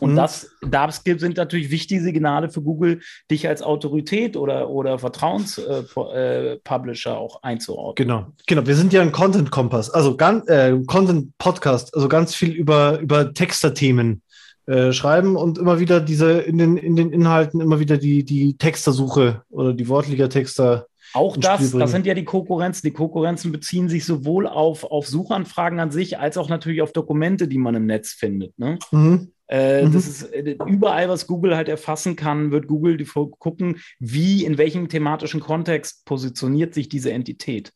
Und Mhm. das, das gibt- sind natürlich wichtige Signale für Google, dich als Autorität oder, oder Vertrauenspublisher auch einzuordnen. Genau, genau. Wir sind ja ein Content-Kompass, also ganz, äh, Content-Podcast, also ganz viel über, über Texter-Themen äh, schreiben und immer wieder diese in den, in den Inhalten immer wieder die, die Textersuche oder die Wortliga-Texter. Auch das, das sind ja die Konkurrenzen. Die Konkurrenzen beziehen sich sowohl auf, auf Suchanfragen an sich, als auch natürlich auf Dokumente, die man im Netz findet. Ne? Mhm. Äh, Mhm. Das ist äh, überall, was Google halt erfassen kann, wird Google die, gucken, wie, in welchem thematischen Kontext positioniert sich diese Entität.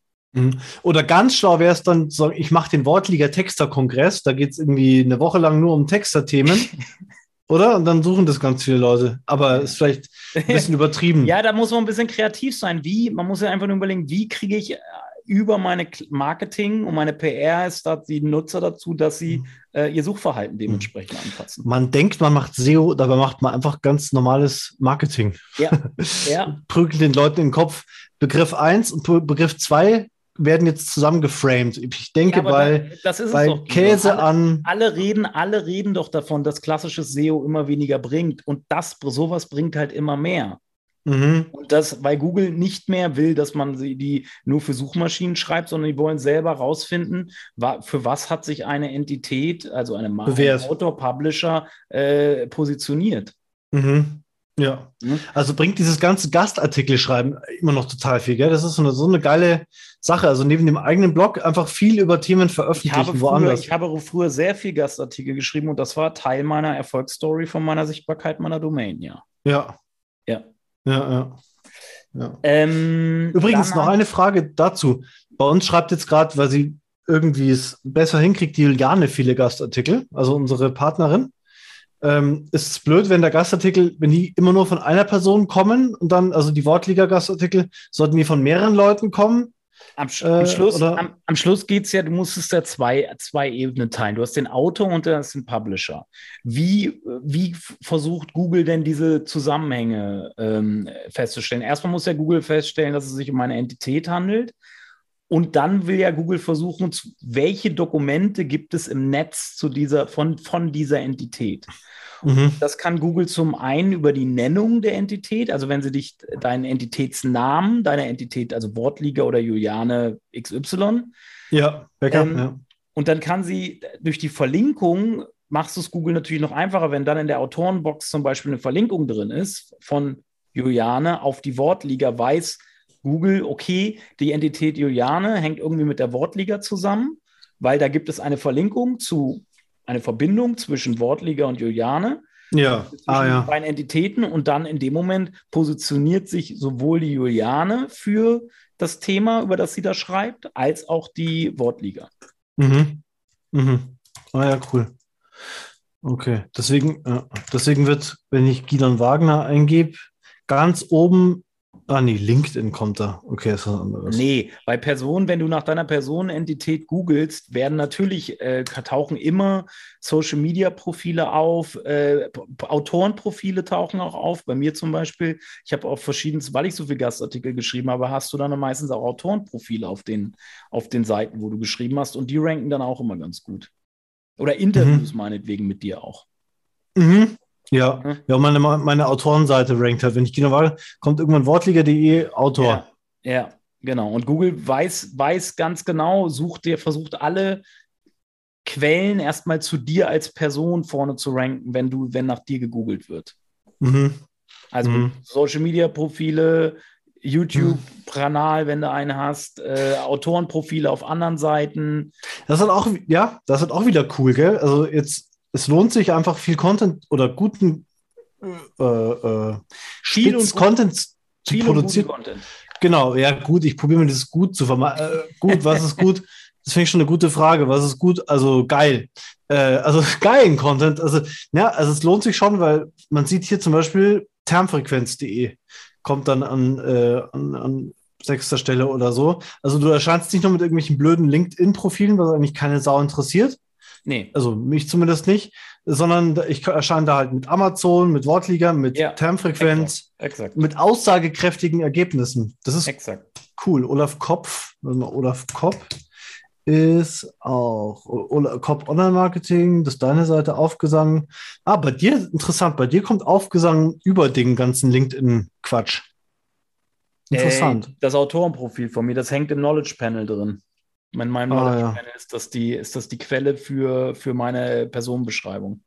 Mhm. Oder ganz schlau wäre es dann, ich mache den Wortliga-Texter-Kongress, da geht es irgendwie eine Woche lang nur um Texter-Themen. Oder? Und dann suchen das ganz viele Leute. Aber ist vielleicht ein bisschen übertrieben. Ja, da muss man ein bisschen kreativ sein. Wie, man muss ja einfach nur überlegen, wie kriege ich äh, über meine Marketing und meine PR ist da die Nutzer dazu, dass sie äh, ihr Suchverhalten dementsprechend anpassen. Man denkt, man macht SEO, dabei macht man einfach ganz normales Marketing. Ja, ja, Prügelt den Leuten in den Kopf Begriff 1 und Be- Begriff 2 werden jetzt zusammengeframed. Ich denke Ja, bei, da- das ist es bei doch. Käse alle, an. alle reden, alle reden doch davon, dass klassisches SEO immer weniger bringt. Und das, sowas bringt halt immer mehr. Mhm. Und das, weil Google nicht mehr will, dass man sie die nur für Suchmaschinen schreibt, sondern die wollen selber rausfinden, für was hat sich eine Entität, also eine Marke. Autor, Publisher, äh, positioniert. Mhm. Ja. Mhm. Also bringt dieses ganze Gastartikel schreiben immer noch total viel, gell? Das ist so eine, so eine geile Sache. Also neben dem eigenen Blog einfach viel über Themen Ich veröffentlichen, habe, früher, woanders. ich habe früher sehr viel Gastartikel geschrieben und das war Teil meiner Erfolgsstory von meiner Sichtbarkeit meiner Domain, ja. ja. Ja. Ja, ja. ja. Ähm, Übrigens noch eine Frage dazu. Bei uns schreibt jetzt gerade, weil sie irgendwie es besser hinkriegt, die Juliane viele Gastartikel, also unsere Partnerin. Ähm, ist es blöd, wenn der Gastartikel, wenn die immer nur von einer Person kommen und dann, also die Wortliga-Gastartikel, sollten die von mehreren Leuten kommen? Am, Sch Äh, am Schluss, am, am Schluss geht es ja, du musst es ja zwei, zwei Ebenen teilen. Du hast den Autor und du hast den Publisher. Wie, wie versucht Google denn diese Zusammenhänge ähm, festzustellen? Erstmal muss ja Google feststellen, dass es sich um eine Entität handelt. Und dann will ja Google versuchen, welche Dokumente gibt es im Netz zu dieser, von, von dieser Entität. Mhm. Das kann Google zum einen über die Nennung der Entität, also wenn sie dich deinen Entitätsnamen, deine Entität, also Wortliga oder Juliane XY, Ja, Backup, Ähm, ja. und dann kann sie durch die Verlinkung, machst du es Google natürlich noch einfacher, wenn dann in der Autorenbox zum Beispiel eine Verlinkung drin ist von Juliane auf die Wortliga, weiß Google, okay, die Entität Juliane hängt irgendwie mit der Wortliga zusammen, weil da gibt es eine Verlinkung zu, eine Verbindung zwischen Wortliga und Juliane Ja, zwischen ah ja. beiden Entitäten und dann in dem Moment positioniert sich sowohl die Juliane für das Thema, über das sie da schreibt, als auch die Wortliga. Mhm. Mhm. Ah ja, cool. Okay, deswegen, äh, deswegen wird, wenn ich Gidon Wagner eingebe, ganz oben, ah nee, LinkedIn kommt da. Okay, ist was anderes. Nee, bei Personen, wenn du nach deiner Personenentität googelst, werden natürlich, äh, tauchen immer Social Media Profile auf, äh, Autorenprofile tauchen auch auf. Bei mir zum Beispiel, ich habe auch verschiedenes, weil ich so viel Gastartikel geschrieben habe, hast du dann meistens auch Autorenprofile auf den, auf den Seiten, wo du geschrieben hast und die ranken dann auch immer ganz gut. Oder Interviews meinetwegen mit dir auch. Mhm. Ja, Mhm. ja, meine, meine Autorenseite rankt halt. Wenn ich Gidon Wagner, kommt irgendwann wortliga.de Autor. Ja, ja, genau. Und Google weiß, weiß ganz genau, sucht dir, versucht alle Quellen erstmal zu dir als Person vorne zu ranken, wenn du, wenn nach dir gegoogelt wird. Mhm. Also Mhm. Social Media Profile, YouTube-Kanal, wenn du einen hast, äh, Autorenprofile auf anderen Seiten. Das ist auch, ja, das ist auch wieder cool, gell? Also jetzt, es lohnt sich einfach viel Content oder guten äh, äh, Viel und Spitz gut- Content zu Viel produzieren. Content. Genau, ja, gut, ich probiere mir das gut zu vermeiden. Äh, gut, was ist gut? Das finde ich schon eine gute Frage. Was ist gut? Also geil. Äh, also geilen Content. Also, ja, also es lohnt sich schon, weil man sieht hier zum Beispiel termfrequenz.de kommt dann an, äh, an, an sechster Stelle oder so. Also du erscheinst nicht nur mit irgendwelchen blöden LinkedIn-Profilen, was eigentlich keine Sau interessiert. Nee, Also mich zumindest nicht, sondern ich erscheine da halt mit Amazon, mit Wortliga, mit Ja, Termfrequenz, exakt. mit aussagekräftigen Ergebnissen. Das ist Exakt. Cool. Olaf Kopf, Olaf Kopp ist auch Olaf Kopp Online Marketing, das ist deine Seite, Aufgesang. Ah, bei dir, interessant, bei dir kommt Aufgesang über den ganzen LinkedIn-Quatsch. Interessant. Äh, das Autorenprofil von mir, das hängt im Knowledge Panel drin. In meinem Ah, ja. Ist das die, ist das die Quelle für, für meine Personenbeschreibung.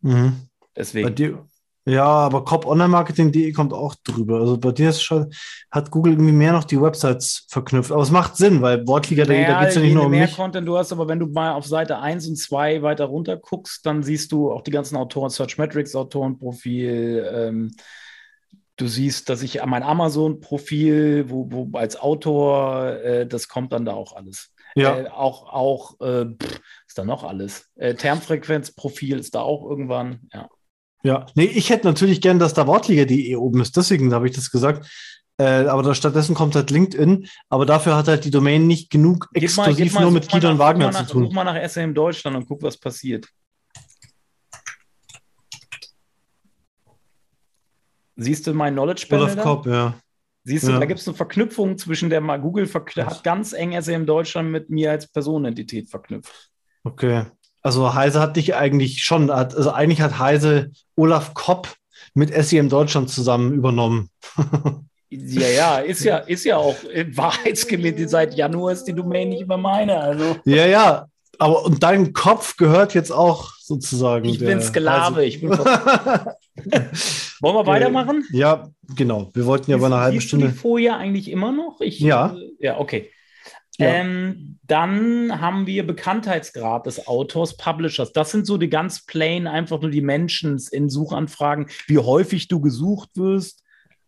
Mhm. Bei Deswegen. dir, ja, aber copponlinemarketing.de kommt auch drüber. Also bei dir ist schon, hat Google irgendwie mehr noch die Websites verknüpft. Aber es macht Sinn, weil Wortliga.de, da geht es ja nicht nur um mehr mich. Content du hast, aber wenn du mal auf Seite 1 und 2 weiter runter guckst, dann siehst du auch die ganzen Autoren, Searchmetrics Autorenprofil. Ähm, du siehst, dass ich mein Amazon-Profil, wo, wo als Autor, äh, das kommt dann da auch alles. Ja, Äh, auch, auch äh, pff, ist da noch alles. Äh, Termfrequenzprofil ist da auch irgendwann. Ja. ja. Nee, ich hätte natürlich gern, dass da Wortliga.de oben ist. Deswegen habe ich das gesagt. Äh, aber da stattdessen kommt halt LinkedIn. Aber dafür hat halt die Domain nicht genug mal- exklusiv gib mal- nur mit mal Gidon nach- Wagner mal zu nach, tun. Such mal nach SM Deutschland und guck, was passiert. Siehst du mein Knowledge Panel? Olaf? Kopp, ja. Siehst du, Ja. da gibt es eine Verknüpfung zwischen der mal Google hat ganz eng SEM Deutschland mit mir als Personenentität verknüpft. Okay. Also Heise hat dich eigentlich schon, hat, also eigentlich hat Heise Olaf Kopp mit SEM Deutschland zusammen übernommen. Ja, ja, ist ja, ist ja auch wahrheitsgemäß. Seit Januar ist die Domain nicht mehr meine. Also ja, ja. Aber und dein Kopf gehört jetzt auch sozusagen. ich bin Sklave. Heise- Ich bin Wollen wir weitermachen? Ja, genau. Wir wollten ja bei einer halben Siehst du die Stunde. Folie eigentlich immer noch? Ich, Ja. äh, Ja, okay. Ja. Ähm, dann haben wir Bekanntheitsgrad des Autors, Publishers. Das sind so die ganz plain, einfach nur die Menschen in Suchanfragen, wie häufig du gesucht wirst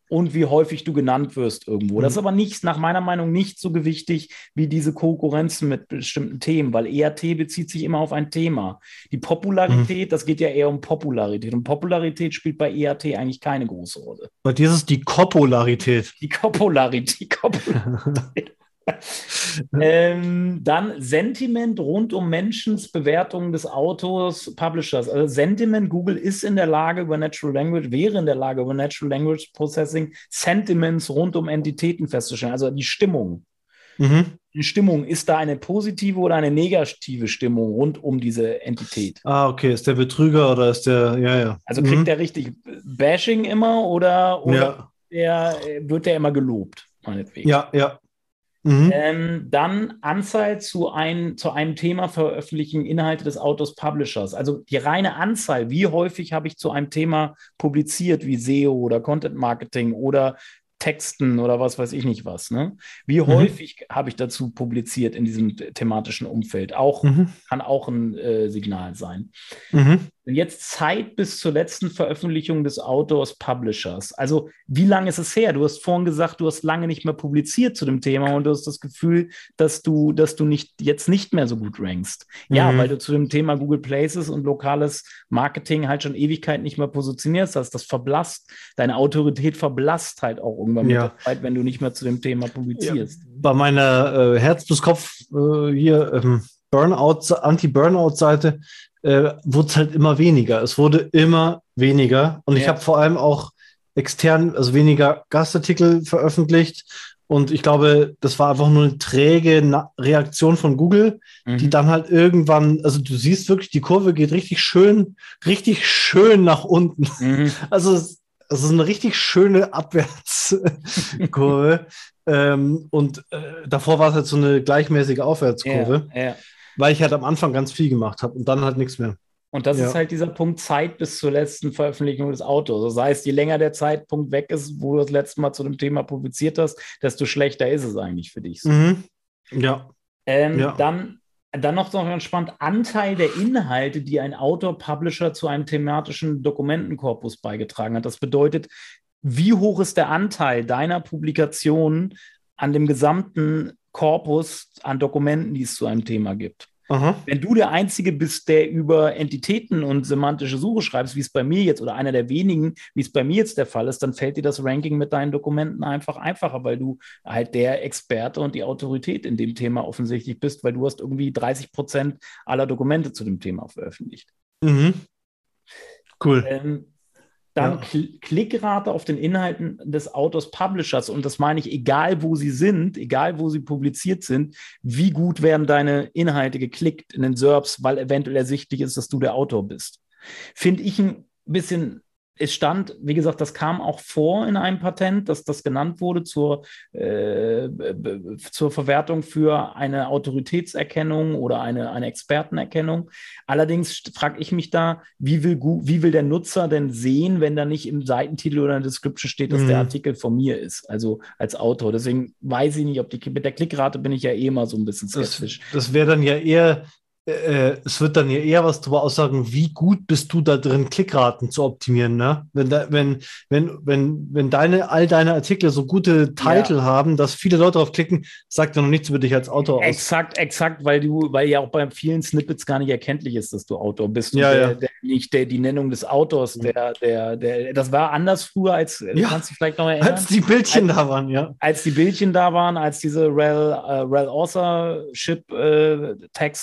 und wie häufig du genannt wirst irgendwo. Das ist Mhm. aber nicht, nach meiner Meinung, nicht so gewichtig wie diese Konkurrenzen mit bestimmten Themen, weil ERT bezieht sich immer auf ein Thema. Die Popularität, das geht ja eher um Popularität. Und Popularität spielt bei ERT eigentlich keine große Rolle. Bei dir ist es die Kopularität. Die Kopularität. Die Kopularität. ähm, dann Sentiment rund um Menschens Bewertung des Autors, Publishers. Also Sentiment, Google ist in der Lage über Natural Language, wäre in der Lage über Natural Language Processing Sentiments rund um Entitäten festzustellen. Also die Stimmung. Mhm. Die Stimmung, ist da eine positive oder eine negative Stimmung rund um diese Entität? Ah, okay. Ist der Betrüger oder ist der, ja, ja. Also kriegt Mhm. der richtig Bashing immer oder, oder Ja, der, wird der immer gelobt, meinetwegen? ja, ja. Mhm. Ähm, dann Anzahl zu, ein, zu einem Thema veröffentlichen Inhalte des Autors Publishers. Also die reine Anzahl, wie häufig habe ich zu einem Thema publiziert, wie SEO oder Content Marketing oder Texten oder was weiß ich nicht was. Ne? Wie Mhm. häufig habe ich dazu publiziert in diesem thematischen Umfeld? Auch Mhm. kann auch ein äh, Signal sein. Mhm. Jetzt Zeit bis zur letzten Veröffentlichung des Autors Publishers. Also, wie lange ist es her? Du hast vorhin gesagt, du hast lange nicht mehr publiziert zu dem Thema und du hast das Gefühl, dass du, dass du nicht, jetzt nicht mehr so gut rankst. Ja, Mhm. weil du zu dem Thema Google Places und lokales Marketing halt schon Ewigkeit nicht mehr positionierst hast. Das verblasst, deine Autorität verblasst halt auch irgendwann mit Ja. der Zeit, wenn du nicht mehr zu dem Thema publizierst. Bei meiner äh, Herz bis Kopf äh, hier ähm, Burnout, Anti-Burnout-Seite äh, wurde es halt immer weniger. Es wurde immer weniger. Und ich Ja. habe vor allem auch extern, also weniger Gastartikel veröffentlicht. Und ich glaube, das war einfach nur eine träge Na Reaktion von Google, die Mhm. dann halt irgendwann, also du siehst wirklich, die Kurve geht richtig schön, richtig schön nach unten. Mhm. Also es, es ist eine richtig schöne Abwärtskurve. ähm, und äh, davor war es halt so eine gleichmäßige Aufwärtskurve, Ja, ja. Weil ich halt am Anfang ganz viel gemacht habe und dann halt nichts mehr. Und das Ja. ist halt dieser Punkt Zeit bis zur letzten Veröffentlichung des Autos. Das heißt, je länger der Zeitpunkt weg ist, wo du das letzte Mal zu dem Thema publiziert hast, desto schlechter ist es eigentlich für dich. Mhm. Ja. Ähm, Ja. Dann, dann noch so ganz spannend, Anteil der Inhalte, die ein Autor, Publisher zu einem thematischen Dokumentenkorpus beigetragen hat. Das bedeutet, wie hoch ist der Anteil deiner Publikationen an dem gesamten Korpus an Dokumenten, die es zu einem Thema gibt? Aha. Wenn du der Einzige bist, der über Entitäten und semantische Suche schreibst, wie es bei mir jetzt oder einer der wenigen, wie es bei mir jetzt der Fall ist, dann fällt dir das Ranking mit deinen Dokumenten einfach einfacher, weil du halt der Experte und die Autorität in dem Thema offensichtlich bist, weil du hast irgendwie 30 Prozent aller Dokumente zu dem Thema veröffentlicht. Mhm. Cool. Ähm, dann Ja. Kl Klickrate auf den Inhalten des Autors Publishers. Und das meine ich, egal wo sie sind, egal wo sie publiziert sind, wie gut werden deine Inhalte geklickt in den SERPs, weil eventuell ersichtlich ist, dass du der Autor bist. Finde ich ein bisschen, es stand, wie gesagt, das kam auch vor in einem Patent, dass das genannt wurde zur, äh, zur Verwertung für eine Autoritätserkennung oder eine, eine Expertenerkennung. Allerdings frage ich mich da, wie will, wie will der Nutzer denn sehen, wenn da nicht im Seitentitel oder in der Description steht, dass der Mhm. Artikel von mir ist, also als Autor. Deswegen weiß ich nicht, ob die mit der Klickrate bin ich ja eh immer so ein bisschen Das, skeptisch. das wäre dann ja eher, äh, es wird dann ja eher was darüber aussagen, wie gut bist du da drin, Klickraten zu optimieren, ne? Wenn, da, wenn, wenn, wenn, wenn deine, all deine Artikel so gute Titel haben, dass viele Leute drauf klicken, sagt ja noch nichts über dich als Autor aus. Exakt, exakt, weil du, weil ja auch bei vielen Snippets gar nicht erkenntlich ist, dass du Autor bist. Ja, der, ja. Der, nicht der, die Nennung des Autors, der, der, der, das war anders früher, als du Ja. kannst dich vielleicht noch erinnern. Als die Bildchen da waren, ja. als die Bildchen da waren, als diese Rel, äh, Rel Authorship äh,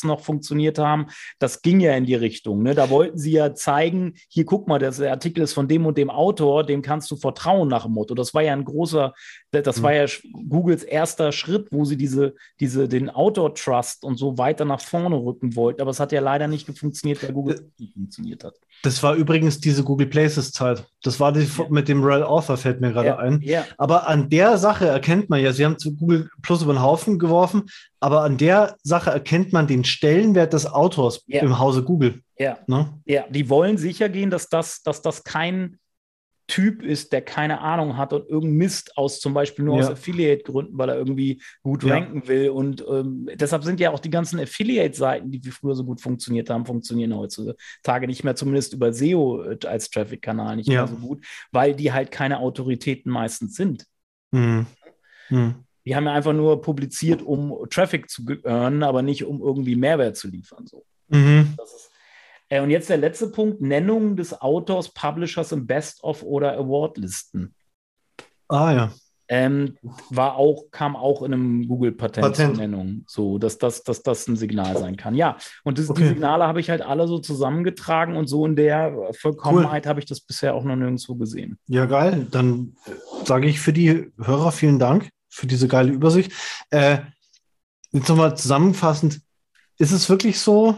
noch funktionieren funktioniert haben, das ging ja in die Richtung. Ne? Da wollten sie ja zeigen, hier guck mal, der Artikel ist von dem und dem Autor, dem kannst du vertrauen nach dem Motto. Das war ja ein großer, das mhm. war ja Googles erster Schritt, wo sie diese, diese, den Autor-Trust und so weiter nach vorne rücken wollten. Aber es hat ja leider nicht funktioniert, weil Google nicht funktioniert hat. Das war übrigens diese Google Places-Zeit. Das war die ja. mit dem Rel Author, fällt mir gerade ja. ein. Ja. Aber an der Sache erkennt man ja, sie haben zu Google Plus über den Haufen geworfen, aber an der Sache erkennt man den Stellenwert des Autors im Hause Google. Ja. Ne? ja, die wollen sicher gehen, dass das, dass das kein Typ ist, der keine Ahnung hat und irgendeinen Mist aus zum Beispiel nur ja. aus Affiliate-Gründen, weil er irgendwie gut ja. ranken will. Und ähm, deshalb sind ja auch die ganzen Affiliate-Seiten, die früher so gut funktioniert haben, funktionieren heutzutage nicht mehr, zumindest über SEO äh, als Traffic-Kanal nicht ja. mehr so gut, weil die halt keine Autoritäten meistens sind. Mhm. Mhm. Die haben ja einfach nur publiziert, um Traffic zu earnen, aber nicht um irgendwie Mehrwert zu liefern. So. Mhm. Das ist äh, und jetzt der letzte Punkt: Nennung des Autors, Publishers im Best-of oder Award-Listen. Ah ja. Ähm, war auch, kam auch in einem Google-Patent Patent. zur Nennung, so dass das, dass das ein Signal sein kann. Ja, und das, okay. die Signale habe ich halt alle so zusammengetragen und so in der Vollkommenheit cool. habe ich das bisher auch noch nirgendwo gesehen. Ja, geil. Dann sage ich für die Hörer vielen Dank für diese geile Übersicht. Äh, jetzt nochmal zusammenfassend: Ist es wirklich so,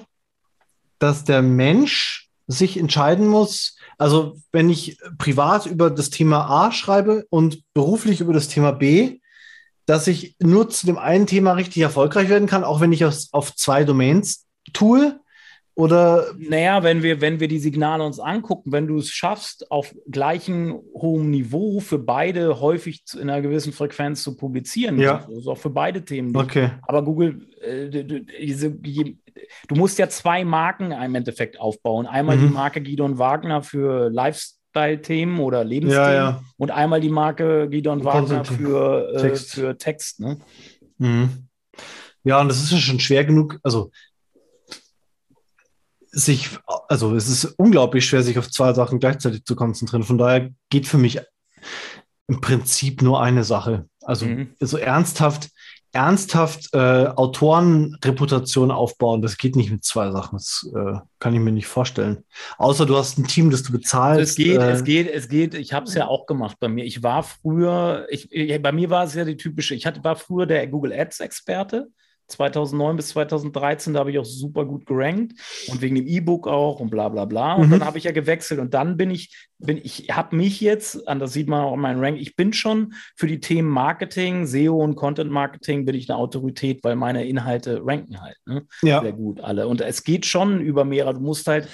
dass der Mensch sich entscheiden muss, also wenn ich privat über das Thema A schreibe und beruflich über das Thema B, dass ich nur zu dem einen Thema richtig erfolgreich werden kann, auch wenn ich es auf zwei Domains tue? Oder? Naja, wenn wir, wenn wir die Signale uns angucken, wenn du es schaffst, auf gleichem hohem Niveau für beide häufig in einer gewissen Frequenz zu publizieren, ja. also auch für beide Themen. Okay. Aber Google, äh, diese, du musst ja zwei Marken im Endeffekt aufbauen. Einmal mhm. die Marke Gidon Wagner für Lifestyle-Themen oder Lebensthemen ja, ja. und einmal die Marke Gidon Wagner für äh, Text. Für Text ne? mhm. Ja, und das ist ja schon schwer genug. Also sich, also es ist unglaublich schwer, sich auf zwei Sachen gleichzeitig zu konzentrieren. Von daher geht für mich im Prinzip nur eine Sache. Also mhm. so ernsthaft, ernsthaft äh, Autorenreputation aufbauen, das geht nicht mit zwei Sachen. Das äh, kann ich mir nicht vorstellen. Außer du hast ein Team, das du bezahlst. Also es geht, äh, es geht, es geht. Ich habe es ja auch gemacht bei mir. Ich war früher, ich, bei mir war es ja die typische, ich hatte, war früher der Google Ads-Experte. 2009 bis 2013, da habe ich auch super gut gerankt und wegen dem E-Book auch und bla bla bla. Und mhm. dann habe ich ja gewechselt und dann bin ich, bin ich, habe mich jetzt, an das sieht man auch in meinem Rank, ich bin schon für die Themen Marketing, SEO und Content Marketing bin ich eine Autorität, weil meine Inhalte ranken halt ne? ja. sehr gut alle. Und es geht schon über mehrere, du musst halt,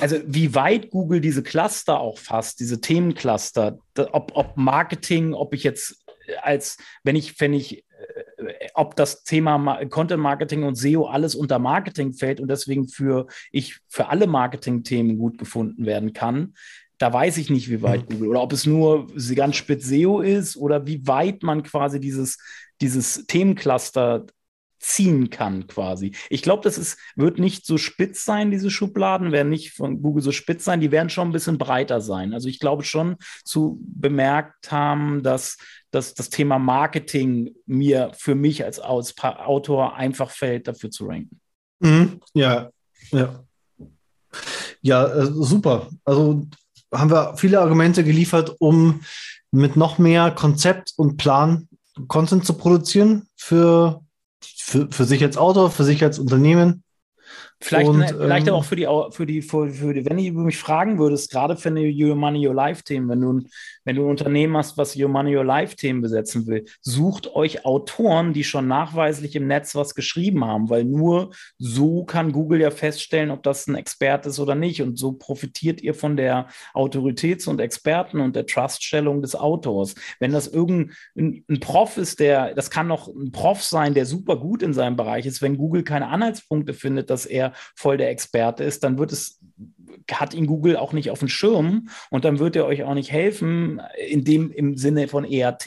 also wie weit Google diese Cluster auch fasst, diese Themencluster, ob, ob Marketing, ob ich jetzt als, wenn ich, wenn ich ob das Thema Content Marketing und SEO alles unter Marketing fällt und deswegen für ich für alle Marketing-Themen gut gefunden werden kann. Da weiß ich nicht, wie weit mhm. Google oder ob es nur ganz spitz SEO ist oder wie weit man quasi dieses, dieses Themencluster ziehen kann quasi. Ich glaube, das ist, wird nicht so spitz sein, diese Schubladen werden nicht von Google so spitz sein, die werden schon ein bisschen breiter sein. Also ich glaube schon zu bemerkt haben, dass, dass das Thema Marketing mir für mich als Autor einfach fällt, dafür zu ranken. Mhm. Ja, ja. Ja, äh, super. Also haben wir viele Argumente geliefert, um mit noch mehr Konzept und Plan Content zu produzieren für für, für sich als Autor, für sich als Unternehmen. Vielleicht, und, ne, vielleicht ähm, auch für die, für die, für, für die, wenn du mich fragen würdest, gerade für eine Your Money, Your Life-Themen, wenn du, wenn du ein Unternehmen hast, was Your Money, Your Life-Themen besetzen will, sucht euch Autoren, die schon nachweislich im Netz was geschrieben haben, weil nur so kann Google ja feststellen, ob das ein Experte ist oder nicht. Und so profitiert ihr von der Autoritäts- und Experten- und der Truststellung des Autors. Wenn das irgendein ein Prof ist, der, das kann noch ein Prof sein, der super gut in seinem Bereich ist, wenn Google keine Anhaltspunkte findet, dass er voll der Experte ist, dann wird es hat ihn Google auch nicht auf dem Schirm und dann wird er euch auch nicht helfen, in dem, im Sinne von EAT,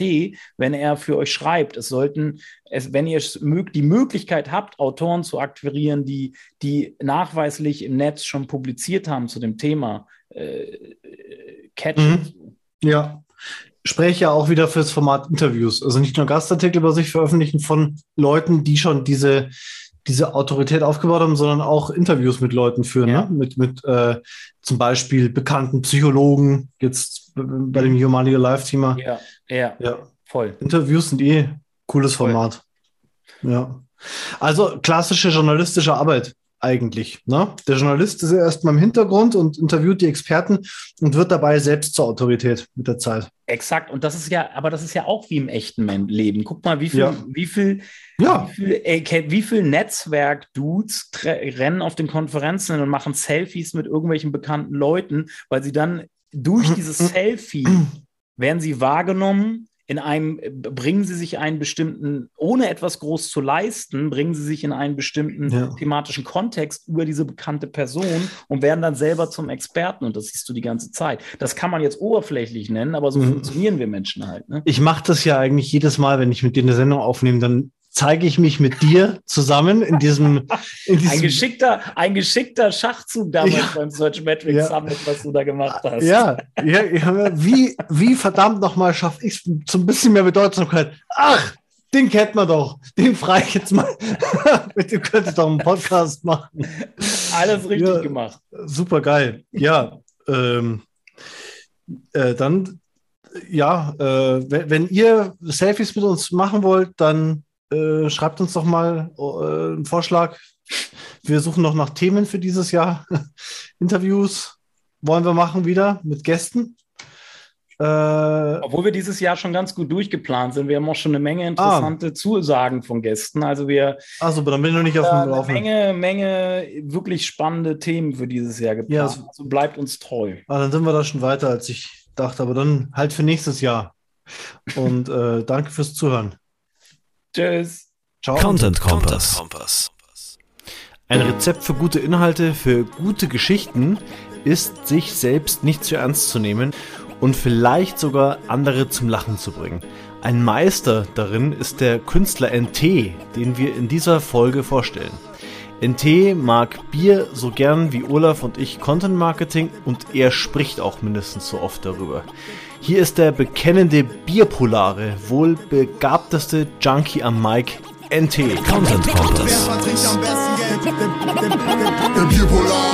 wenn er für euch schreibt. Es sollten, es, wenn ihr die Möglichkeit habt, Autoren zu akquirieren, die, die nachweislich im Netz schon publiziert haben zu dem Thema, äh, catchen. Mhm. Ja. Spreche ja auch wieder fürs Format Interviews. Also nicht nur Gastartikel über sich veröffentlichen von Leuten, die schon diese diese Autorität aufgebaut haben, sondern auch Interviews mit Leuten führen, Ja. ne? mit, mit äh, zum Beispiel bekannten Psychologen, jetzt bei dem Humanity Live-Thema. Ja, ja, Ja, voll. Interviews sind eh cooles Voll. Format. Ja. Also klassische journalistische Arbeit eigentlich. Ne? Der Journalist ist ja erstmal im Hintergrund und interviewt die Experten und wird dabei selbst zur Autorität mit der Zeit. Exakt. Und das ist ja, aber das ist ja auch wie im echten Leben. Guck mal, wie viel, Ja. wie viel, Ja, wie viel, äh, wie viel Netzwerk-Dudes rennen auf den Konferenzen und machen Selfies mit irgendwelchen bekannten Leuten, weil sie dann durch dieses Selfie werden sie wahrgenommen. In einem, bringen sie sich einen bestimmten, ohne etwas groß zu leisten, bringen sie sich in einen bestimmten Ja. thematischen Kontext über diese bekannte Person und werden dann selber zum Experten. Und das siehst du die ganze Zeit. Das kann man jetzt oberflächlich nennen, aber so Mhm. funktionieren wir Menschen halt. Ne? ich mache das ja eigentlich jedes Mal, wenn ich mit dir eine Sendung aufnehme, dann zeige ich mich mit dir zusammen in diesem, in Ein diesem geschickter, ein geschickter Schachzug damals Ja. beim Search Metrics Ja. Summit, was du da gemacht hast. Ja, ja, ja wie, wie verdammt nochmal schaffe ich es zu ein bisschen mehr Bedeutsamkeit? Ach, den kennt man doch. Den frage ich jetzt mal. Mit dem könnte ich doch einen Podcast machen. Alles richtig Ja. gemacht. Super geil. Ja, ähm, äh, dann, ja, äh, wenn, wenn ihr Selfies mit uns machen wollt, dann äh, schreibt uns doch mal äh, einen Vorschlag. Wir suchen noch nach Themen für dieses Jahr. Interviews wollen wir machen wieder mit Gästen. Äh, Obwohl wir dieses Jahr schon ganz gut durchgeplant sind. Wir haben auch schon eine Menge interessante Zusagen von Gästen. Also wir also, dann bin ich noch nicht auf haben dem eine Laufenden. Menge, Menge wirklich spannende Themen für dieses Jahr geplant. Ja. Also bleibt uns treu. Ah, dann sind wir da schon weiter, als ich dachte. Aber dann halt für nächstes Jahr. Und äh, danke fürs Zuhören. Tschüss. Ciao. Content Kompass. Ein Rezept für gute Inhalte, für gute Geschichten ist, sich selbst nicht zu ernst zu nehmen und vielleicht sogar andere zum Lachen zu bringen. Ein Meister darin ist der Künstler NT, den wir in dieser Folge vorstellen. NT mag Bier so gern wie Olaf und ich Content Marketing und er spricht auch mindestens so oft darüber. Hier ist der bekennende Bierpolare, wohl begabteste Junkie am Mic, NT. Content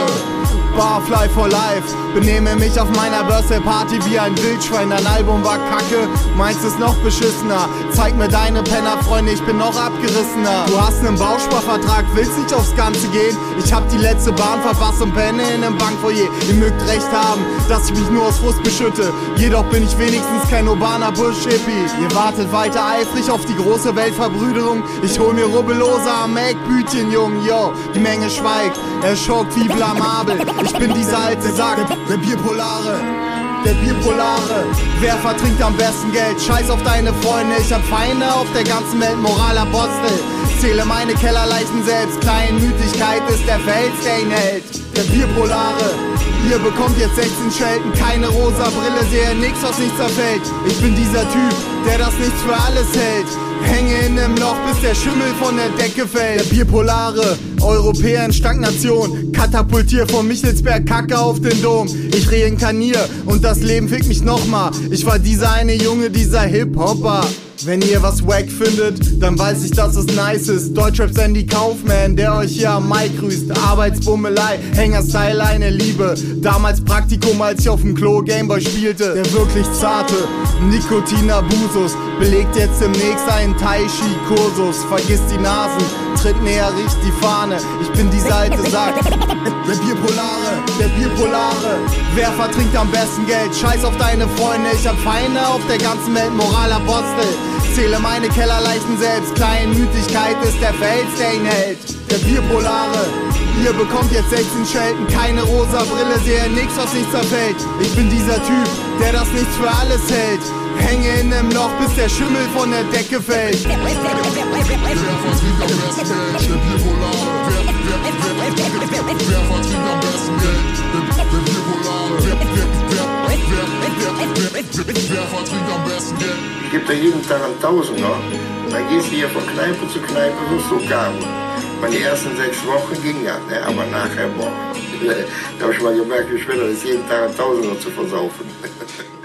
Wer Barfly for life. Benehme mich auf meiner Birthday Party wie ein Wildschwein. Dein Album war kacke, meins ist noch beschissener. Zeig mir deine Penner-Freunde, ich bin noch abgerissener. Du hast einen Bausparvertrag, willst nicht aufs Ganze gehen. Ich hab die letzte Bahn verpasst und penne in einem Bankfoyer. Ihr mögt recht haben, dass ich mich nur aus Frust beschütte. Jedoch bin ich wenigstens kein urbaner Bush-Hippie. Ihr wartet weiter eifrig auf die große Weltverbrüderung. Ich hol mir Rubbelloser am Eckbütchen, Jung, yo. Die Menge schweigt, er schockt wie blamabel. Ich bin dieser alte Sack, der Bierpolare. Der Bierpolare, wer vertrinkt am besten Geld? Scheiß auf deine Freunde, ich hab Feinde auf der ganzen Welt, Moralapostel. Zähle meine Kellerleichen selbst, Kleinmütigkeit ist der Fels, der ihn hält. Der Bierpolare, ihr bekommt jetzt 16 Schelten, keine rosa Brille, sehe nix, was nicht zerfällt. Ich bin dieser Typ, der das nichts für alles hält. Hänge in nem Loch, bis der Schimmel von der Decke fällt. Der Bierpolare, Europäer in Stagnation. Katapultier von Michelsberg Kacke auf den Dom. Ich reinkarnier und das Leben fickt mich nochmal. Ich war dieser eine Junge, dieser Hip-Hopper. Wenn ihr was wack findet, dann weiß ich, dass es nice ist. Deutschrap Sandy Kaufman, der euch hier am Mic grüßt. Arbeitsbummelei, Hängerstyle, eine Liebe. Damals Praktikum, als ich auf dem Klo Gameboy spielte. Der wirklich zarte Nikotinabusus belegt jetzt demnächst einen Tai-Chi-Kursus. Vergiss die Nasen, tritt näher, riecht die Fahne. Ich bin dieser alte Sack. Der Bierpolare, der Bierpolare. Wer vertrinkt am besten Geld? Scheiß auf deine Freunde, ich hab Feinde auf der ganzen Welt, Moralapostel. Zähle meine Kellerleichen selbst, Kleinmütigkeit ist der Fels, der ihn hält. Der Bierpolare, ihr bekommt jetzt 16 Schelten, keine rosa Brille, sehe nix, was nicht zerfällt. Ich bin dieser Typ, der das nichts für alles hält. Hänge in nem Loch, bis der Schimmel von der Decke fällt. Wer verdient am besten Geld? Der Bierpolare. Wer, wer, wer, wer, wer verdient am besten? Der, der Bierpolare. Wer, wer, Ich gebe da jeden Tag einen Tausender. Dann gehst du hier von Kneipe zu Kneipe, wirst du. Und die ersten sechs Wochen ging das, ne? aber nachher, boah. Da habe ich mal gemerkt, wie schwer das ist, jeden Tag einen Tausender zu versaufen.